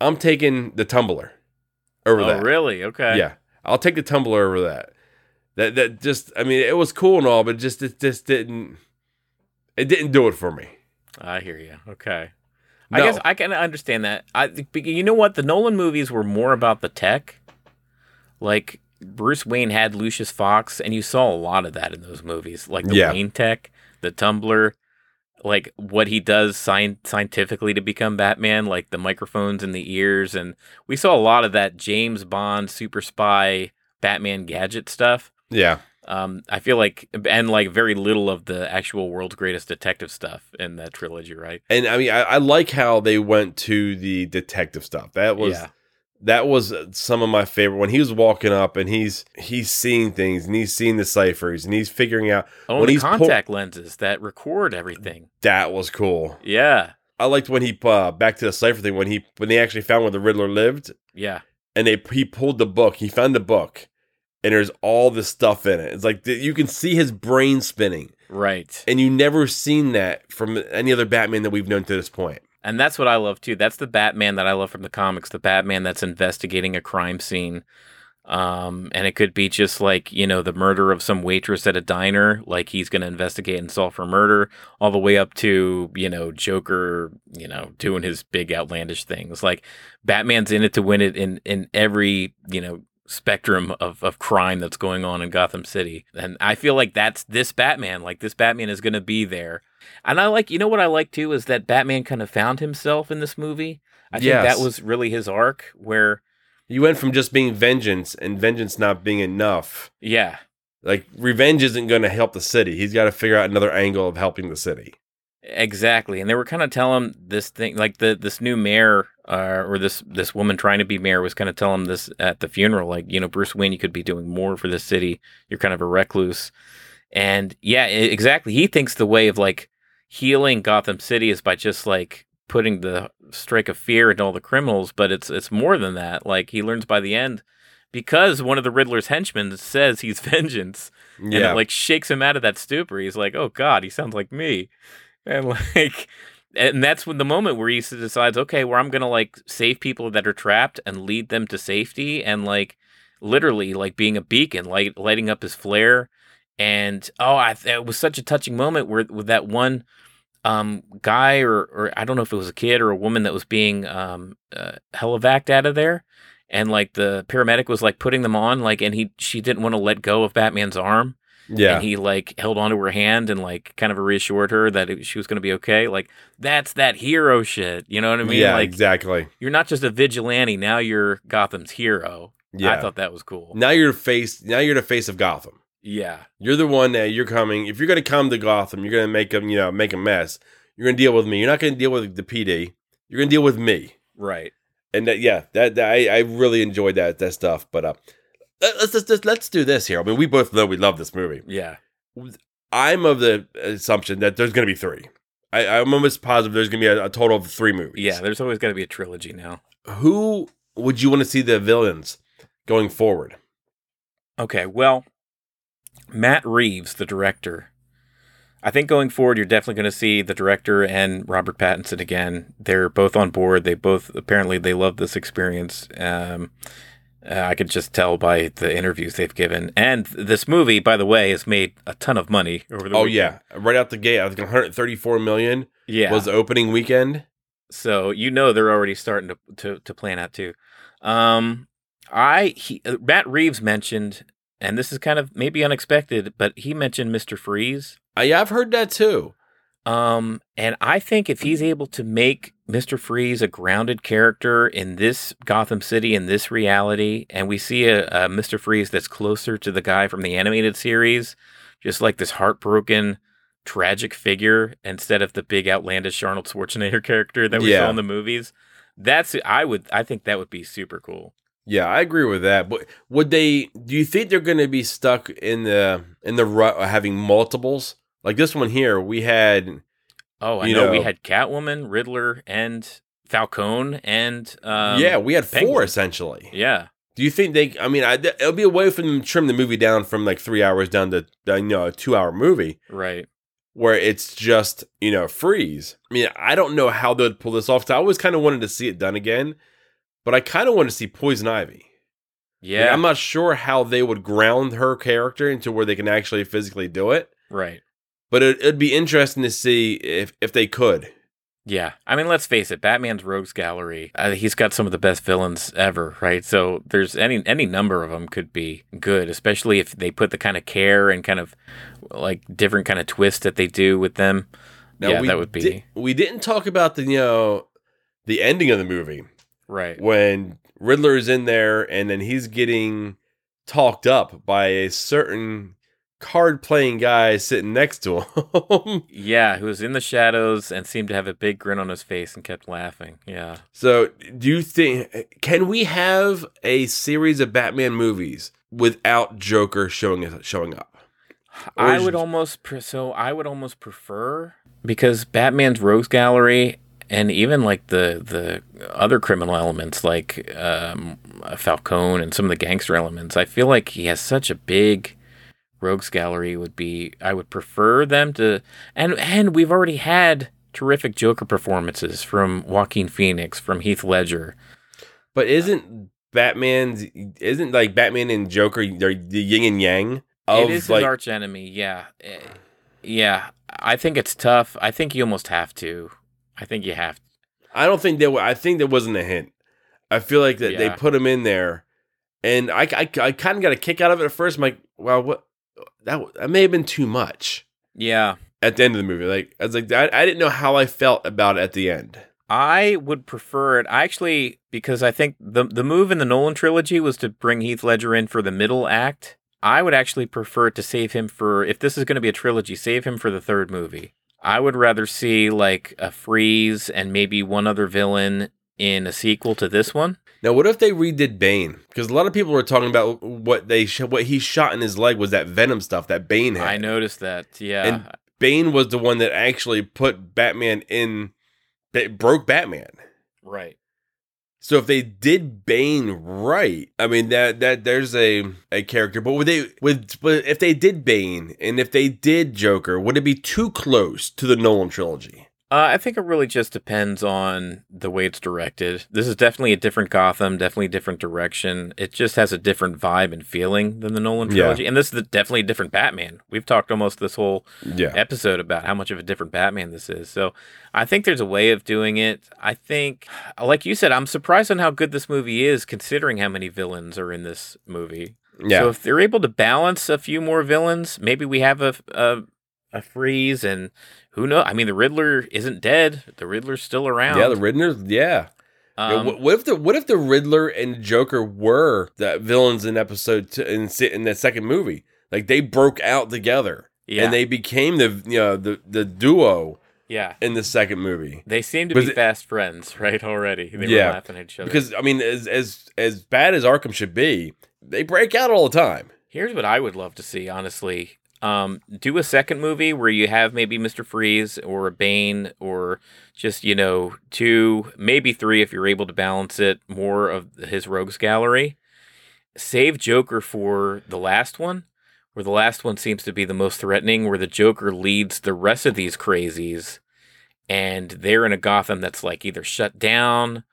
Speaker 2: I'm taking the Tumbler over
Speaker 1: Oh,
Speaker 2: that.
Speaker 1: really? Okay.
Speaker 2: Yeah, I'll take the Tumbler over that. That that just, I mean, it was cool and all, but just it just didn't. It didn't do it for me.
Speaker 1: I hear you. Okay.
Speaker 2: No.
Speaker 1: I guess I can understand that. I you know what? The Nolan movies were more about the tech. Like Bruce Wayne had Lucius Fox, and you saw a lot of that in those movies, like the
Speaker 2: Yeah.
Speaker 1: Wayne tech, the Tumbler, like what he does scien- scientifically to become Batman, like the microphones in the ears, and we saw a lot of that James Bond super spy Batman gadget stuff.
Speaker 2: Yeah,
Speaker 1: Um, I feel like, and like very little of the actual world's greatest detective stuff in that trilogy, right?
Speaker 2: and I mean, I, I like how they went to the detective stuff. That was
Speaker 1: Yeah.
Speaker 2: that was some of my favorite when he was walking up and he's he's seeing things and he's seeing the ciphers and he's figuring out
Speaker 1: Oh,
Speaker 2: when
Speaker 1: the
Speaker 2: he's
Speaker 1: contact lenses that record everything.
Speaker 2: that was cool.
Speaker 1: Yeah,
Speaker 2: I liked when he uh, back to the cipher thing when he when they actually found where the Riddler lived
Speaker 1: yeah,
Speaker 2: and they he pulled the book. He found the book and there's all this stuff in it. It's like th- you can see his brain spinning,
Speaker 1: right.
Speaker 2: and you never seen that from any other Batman that we've known to this point.
Speaker 1: And that's what I love too. That's the Batman that I love from the comics. The Batman that's investigating a crime scene. Um, and it could be just like, you know, the murder of some waitress at a diner, like he's going to investigate and solve for murder, all the way up to, you know, Joker, you know, doing his big outlandish things. Like Batman's in it to win it in, in every, you know, spectrum of, of crime that's going on in Gotham City. And I feel like that's this Batman. Like this Batman is going to be there. And I like, you know what I like too is that Batman kind of found himself in this movie. I think that was really his arc where,
Speaker 2: You went from just being vengeance and vengeance not being enough.
Speaker 1: yeah,
Speaker 2: Like revenge isn't going to help the city. He's got to figure out another angle of helping the city.
Speaker 1: exactly. And they were kind of telling this thing, like the this new mayor uh, or this this woman trying to be mayor was kind of telling him this at the funeral, like you know, Bruce Wayne, you could be doing more for the city. You're kind of a recluse, and yeah, e- exactly. He thinks the way of like healing Gotham City is by just like putting the strike of fear into all the criminals, but it's it's more than that. Like he learns by the end. Because one of the Riddler's henchmen says he's vengeance, and
Speaker 2: Yeah.
Speaker 1: it like shakes him out of that stupor. He's like, "Oh God, he sounds like me," and like, and that's when the moment where he decides, "Okay, where I'm gonna like save people that are trapped and lead them to safety," and like literally like being a beacon, light lighting up his flare. And oh, I it was such a touching moment where with that one um guy or or I don't know if it was a kid or a woman that was being um uh, helivaced out of there and like the paramedic was like putting them on like and he she didn't want to let go of Batman's arm
Speaker 2: Yeah.
Speaker 1: and he like held onto her hand and like kind of reassured her that it, she was going to be okay. Like that's that hero shit. You know what I mean?
Speaker 2: yeah,
Speaker 1: like
Speaker 2: exactly.
Speaker 1: you're not just a vigilante now. You're Gotham's hero.
Speaker 2: Yeah.
Speaker 1: I thought that was cool.
Speaker 2: now you're the face. Now you're the face of Gotham.
Speaker 1: Yeah,
Speaker 2: You're the one that you're coming. If you're going to come to Gotham, you're going to make them, you know, make a mess. You're going to deal with me. You're not going to deal with the PD. You're going to deal with me.
Speaker 1: right.
Speaker 2: And that, yeah, that, that I, I really enjoyed that that stuff. But uh, let's let's let's let's do this here. I mean, we both know we love this movie.
Speaker 1: Yeah,
Speaker 2: I'm of the assumption that there's going to be three. I, I'm almost positive there's going to be a, a total of three movies.
Speaker 1: yeah. There's always got to be a trilogy now.
Speaker 2: Who would you want to see the villains going forward?
Speaker 1: Okay, well, Matt Reeves, the director. I think going forward, you're definitely going to see the director and Robert Pattinson again. They're both on board. They both apparently they love this experience. Um, uh, I could just tell by the interviews they've given. And this movie, by the way, has made a ton of money over the.
Speaker 2: Oh
Speaker 1: weekend.
Speaker 2: yeah, right out the gate, I think 134 million
Speaker 1: yeah.
Speaker 2: was the opening weekend.
Speaker 1: So you know they're already starting to to, to plan out too. Um, I he, uh, Matt Reeves mentioned, and this is kind of maybe unexpected, but he mentioned Mister Freeze.
Speaker 2: Uh, yeah, I've heard that too.
Speaker 1: Um, and I think if he's able to make Mister Freeze a grounded character in this Gotham City in this reality, and we see a, a Mister Freeze that's closer to the guy from the animated series, just like this heartbroken. Tragic figure instead of the big outlandish Arnold Schwarzenegger character that we
Speaker 2: Yeah.
Speaker 1: saw in the movies. That's I would I think that would be super cool.
Speaker 2: Yeah, I agree with that. But would they? Do you think they're going to be stuck in the in the rut of having multiples? Like this one here, we had
Speaker 1: Oh, I
Speaker 2: You
Speaker 1: know, we had Catwoman, Riddler, and Falcone, and um,
Speaker 2: yeah, we had four essentially.
Speaker 1: yeah,
Speaker 2: Do you think they? I mean, I, it'll be a way for them to trim the movie down from like three hours down to uh, you know a two hour movie
Speaker 1: right.
Speaker 2: where it's just you know freeze. I mean, I don't know how they'd pull this off. I always kind of wanted to see it done again, but I kind of want to see Poison Ivy. Like,
Speaker 1: Yeah,
Speaker 2: I'm not sure how they would ground her character into where they can actually physically do it.
Speaker 1: right.
Speaker 2: But it, it'd be interesting to see if if they could.
Speaker 1: Yeah, I mean, let's face it, Batman's Rogues Gallery. Uh, he's got some of the best villains ever, right? So there's any any number of them could be good, especially if they put the kind of care and kind of like different kind of twist that they do with them. yeah, that would be
Speaker 2: di- we didn't talk about the you know the ending of the movie
Speaker 1: right.
Speaker 2: when Riddler is in there and then he's getting talked up by a certain card playing guy sitting next to him.
Speaker 1: Yeah, who was in the shadows and seemed to have a big grin on his face and kept laughing. Yeah.
Speaker 2: so, do you think can we have a series of Batman movies without Joker showing showing up? Or
Speaker 1: I would almost pre- so I would almost prefer because Batman's Rogues Gallery and even like the the other criminal elements like um, Falcone and some of the gangster elements. I feel like he has such a big Rogues Gallery would be. I would prefer them to and and we've already had terrific Joker performances from Joaquin Phoenix, from Heath Ledger.
Speaker 2: But isn't Batman's isn't like Batman and Joker they're the yin and yang of
Speaker 1: it is
Speaker 2: like
Speaker 1: his arch enemy. Yeah, Eh, yeah. I think it's tough. I think you almost have to. I think you have. To.
Speaker 2: I don't think there. I think there wasn't a hint. I feel like that they put him in there, and I, I, I kind of got a kick out of it at first. I'm like, well, what that that may have been too much
Speaker 1: Yeah,
Speaker 2: at the end of the movie. Like I was like, I, I didn't know how I felt about it at the end.
Speaker 1: I would prefer it. I actually because I think the the move in the Nolan trilogy was to bring Heath Ledger in for the middle act. I would actually prefer to save him for if this is going to be a trilogy, save him for the third movie. I would rather see like a freeze and maybe one other villain in a sequel to this one.
Speaker 2: Now, what if they redid Bane? Because a lot of people were talking about what they sh- what he shot in his leg was that Venom stuff that Bane had.
Speaker 1: I noticed that. Yeah.
Speaker 2: And- Bane was the one that actually put Batman in, that broke Batman.
Speaker 1: right.
Speaker 2: So if they did Bane right, I mean that that there's a a character. But would they would but if they did Bane and if they did Joker, would it be too close to the Nolan trilogy?
Speaker 1: Uh, I think it really just depends on the way it's directed. This is definitely a different Gotham, definitely a different direction. It just has a different vibe and feeling than the Nolan
Speaker 2: Yeah.
Speaker 1: trilogy. And this is definitely a different Batman. We've talked almost this whole
Speaker 2: Yeah.
Speaker 1: episode about how much of a different Batman this is. So I think there's a way of doing it. I think, like you said, I'm surprised on how good this movie is considering how many villains are in this movie.
Speaker 2: Yeah.
Speaker 1: So if they're able to balance a few more villains, maybe we have a a, a freeze and who knows? I mean, the Riddler isn't dead. The Riddler's still around.
Speaker 2: yeah, the Riddler. Yeah.
Speaker 1: Um,
Speaker 2: what, what if the what if the Riddler and Joker were the villains in episode two, in in that second movie? Like they broke out together
Speaker 1: yeah,
Speaker 2: and they became the you know the the duo
Speaker 1: yeah.
Speaker 2: in the second movie.
Speaker 1: They seem to
Speaker 2: But
Speaker 1: be
Speaker 2: it-
Speaker 1: fast friends, right? Already, they
Speaker 2: Yeah,
Speaker 1: were laughing at each other.
Speaker 2: Because I mean, as as as bad as Arkham should be, they break out all the time.
Speaker 1: Here's what I would love to see, honestly. Um, do a second movie where you have maybe Mr. Freeze or Bane or just, you know, two, maybe three if you're able to balance it, more of his rogues gallery. Save Joker for the last one, where the last one seems to be the most threatening, where the Joker leads the rest of these crazies and they're in a Gotham that's like either shut down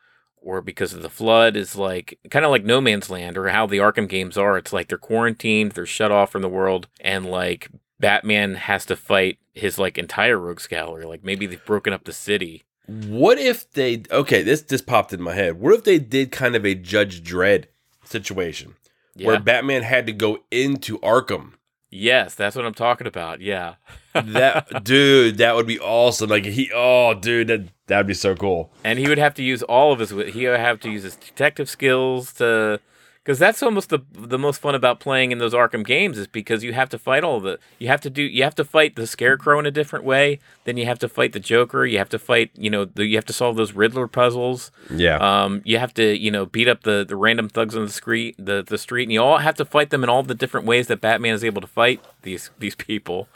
Speaker 1: or because of the flood is like kind of like no man's land or how the Arkham games are. It's like they're quarantined, they're shut off from the world, and like Batman has to fight his like entire rogues gallery. Like maybe they've broken up the city.
Speaker 2: What if they? Okay, this just popped in my head. What if they did kind of a Judge Dredd situation
Speaker 1: Yeah.
Speaker 2: where Batman had to go into Arkham?
Speaker 1: Yes, that's what I'm talking about. Yeah.
Speaker 2: That dude, that would be awesome. Like he, oh, dude, that that'd be so cool.
Speaker 1: and he would have to use all of his he would have to use his detective skills to because that's almost the the most fun about playing in those Arkham games is because you have to fight all the you have to do you have to fight the Scarecrow in a different way. Then you have to fight the Joker. You have to fight you know the, you have to solve those Riddler puzzles.
Speaker 2: Yeah,
Speaker 1: um you have to you know beat up the the random thugs on the street the the street and you all have to fight them in all the different ways that Batman is able to fight these these people.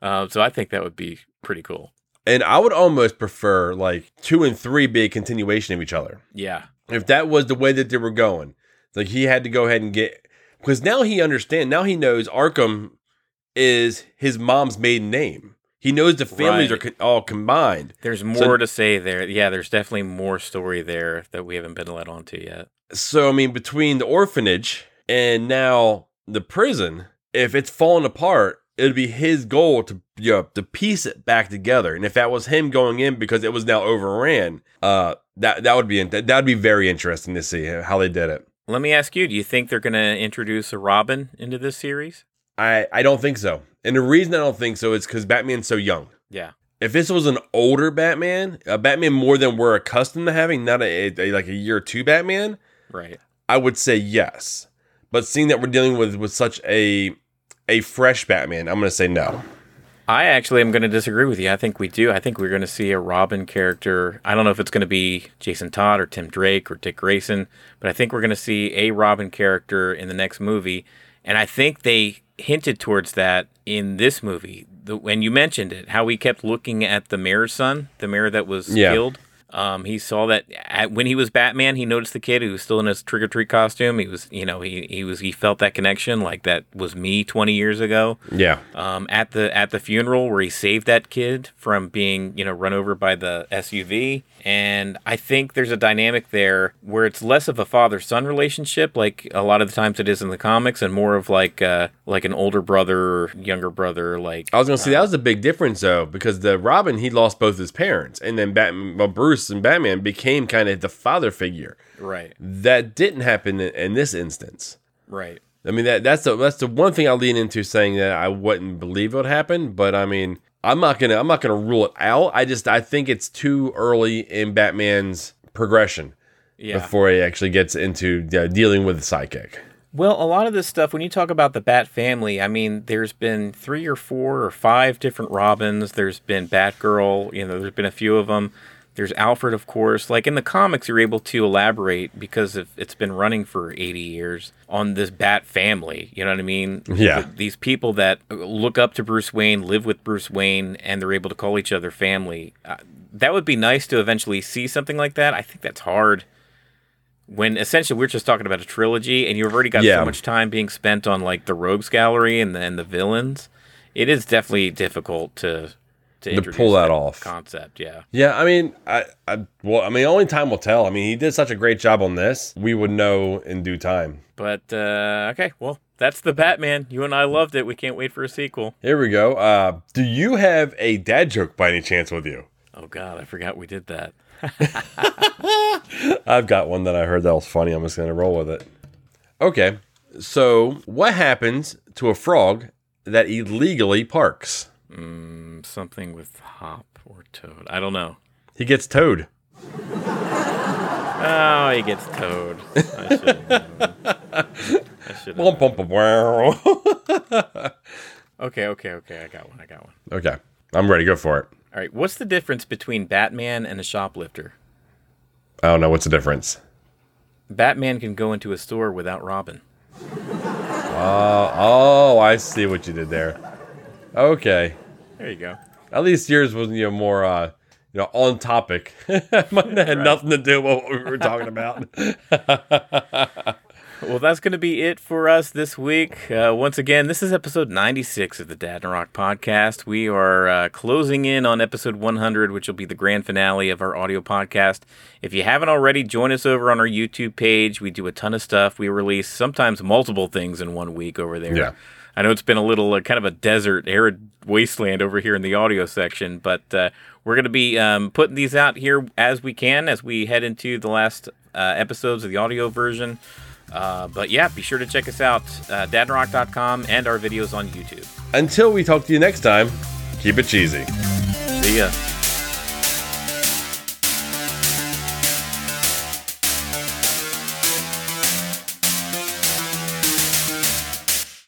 Speaker 1: Um so I think that would be pretty cool.
Speaker 2: And I would almost prefer like two and three be a continuation of each other.
Speaker 1: yeah.
Speaker 2: If that was the way that they were going, like he had to go ahead and get because now he understands. Now he knows Arkham is his mom's maiden name. He knows the families
Speaker 1: Right.
Speaker 2: are co- all combined.
Speaker 1: There's more to say there. Yeah, there's definitely more story there that we haven't been let onto yet.
Speaker 2: So I mean, between the orphanage and now the prison, if it's falling apart, it'd be his goal to you know, to piece it back together. And if that was him going in because it was now overran, uh, that that would be that would be very interesting to see how they did it.
Speaker 1: Let me ask you: Do you think they're going to introduce a Robin into this series?
Speaker 2: I I don't think so, and the reason I don't think so is because Batman's so young.
Speaker 1: Yeah,
Speaker 2: If this was an older Batman, a Batman more than we're accustomed to having, not a, a like a year or two Batman,
Speaker 1: right.
Speaker 2: I would say yes. But seeing that we're dealing with with such a a fresh Batman, I'm going to say no.
Speaker 1: I actually am going to disagree with you. I think we do. I think we're going to see a Robin character. I don't know if it's going to be Jason Todd or Tim Drake or Dick Grayson, but I think we're going to see a Robin character in the next movie. And I think they hinted towards that in this movie. The, when you mentioned it, how we kept looking at the mirror son, the mirror that was
Speaker 2: Yeah.
Speaker 1: killed. Um, he saw that at, when he was Batman, he noticed the kid who was still in his trick or treat costume. He was, you know, he, he was he felt that connection like that was me 20 years ago
Speaker 2: Yeah.
Speaker 1: um, at the at the funeral where he saved that kid from being you know run over by the SUV. And I think there's a dynamic there where it's less of a father son relationship, like a lot of the times it is in the comics, and more of like uh, like an older brother younger brother. Like
Speaker 2: I was going to say that was a big difference though, because the Robin he lost both his parents, and then Batman, well, Bruce and Batman became kind of the father figure.
Speaker 1: right,
Speaker 2: That didn't happen in, in this instance.
Speaker 1: right.
Speaker 2: I mean that that's the that's the one thing I lean into saying that I wouldn't believe it would happen, but I mean I'm not gonna I'm not gonna rule it out. I just I think it's too early in Batman's progression
Speaker 1: Yeah.
Speaker 2: before he actually gets into uh, dealing with the psychic.
Speaker 1: Well, a lot of this stuff, when you talk about the Bat family, I mean, there's been three or four or five different Robins. There's been Batgirl, you know, there's been a few of them. There's Alfred, of course. Like in the comics, you're able to elaborate because of, it's been running for 80 years on this Bat family. You know what I mean?
Speaker 2: Yeah.
Speaker 1: Th- these people that look up to Bruce Wayne, live with Bruce Wayne, and they're able to call each other family. Uh, that would be nice to eventually see something like that. I think that's hard when essentially we're just talking about a trilogy and you've already got
Speaker 2: Yeah.
Speaker 1: so much time being spent on like the rogues gallery and the, and the villains it is definitely difficult to to, introduce
Speaker 2: pull that off.
Speaker 1: concept yeah
Speaker 2: Yeah, I mean, I, I well, I mean, only time will tell. I mean, he did such a great job on this. We would know in due time.
Speaker 1: but uh okay well that's the batman you and i loved it we can't wait for a sequel
Speaker 2: Here we go. Uh, do you have a dad joke by any chance with you?
Speaker 1: oh god i forgot we did that
Speaker 2: I've got one that I heard that was funny. I'm just going to roll with it. Okay. So, what happens to a frog that illegally parks?
Speaker 1: Mm, something with hop or toad. I don't know.
Speaker 2: He gets towed.
Speaker 1: Oh, he gets towed. I should I should. Okay, okay, okay. I got one. I got one.
Speaker 2: okay, I'm ready. Go for it.
Speaker 1: All right. What's the difference between Batman and a shoplifter?
Speaker 2: I don't know what's the difference.
Speaker 1: Batman can go into a store without Robin.
Speaker 2: Uh, oh, I see what you did there. Okay,
Speaker 1: There you go.
Speaker 2: at least yours was you know more uh, you know on topic. Mine had nothing to do with what we were talking about.
Speaker 1: Well, that's going to be it for us this week. Uh, once again, this is episode 96 of the Dad and Rock podcast. We are uh, closing in on episode 100, which will be the grand finale of our audio podcast. If you haven't already, join us over on our YouTube page. We do a ton of stuff. We release sometimes multiple things in one week over there.
Speaker 2: Yeah.
Speaker 1: I know it's been a little uh, kind of a desert, arid wasteland over here in the audio section, but uh, we're going to be um, putting these out here as we can as we head into the last uh, episodes of the audio version. Uh, but yeah, be sure to check us out, uh, dadrock.com, and our videos on YouTube.
Speaker 2: Until we talk to you next time, keep it cheesy.
Speaker 1: See ya.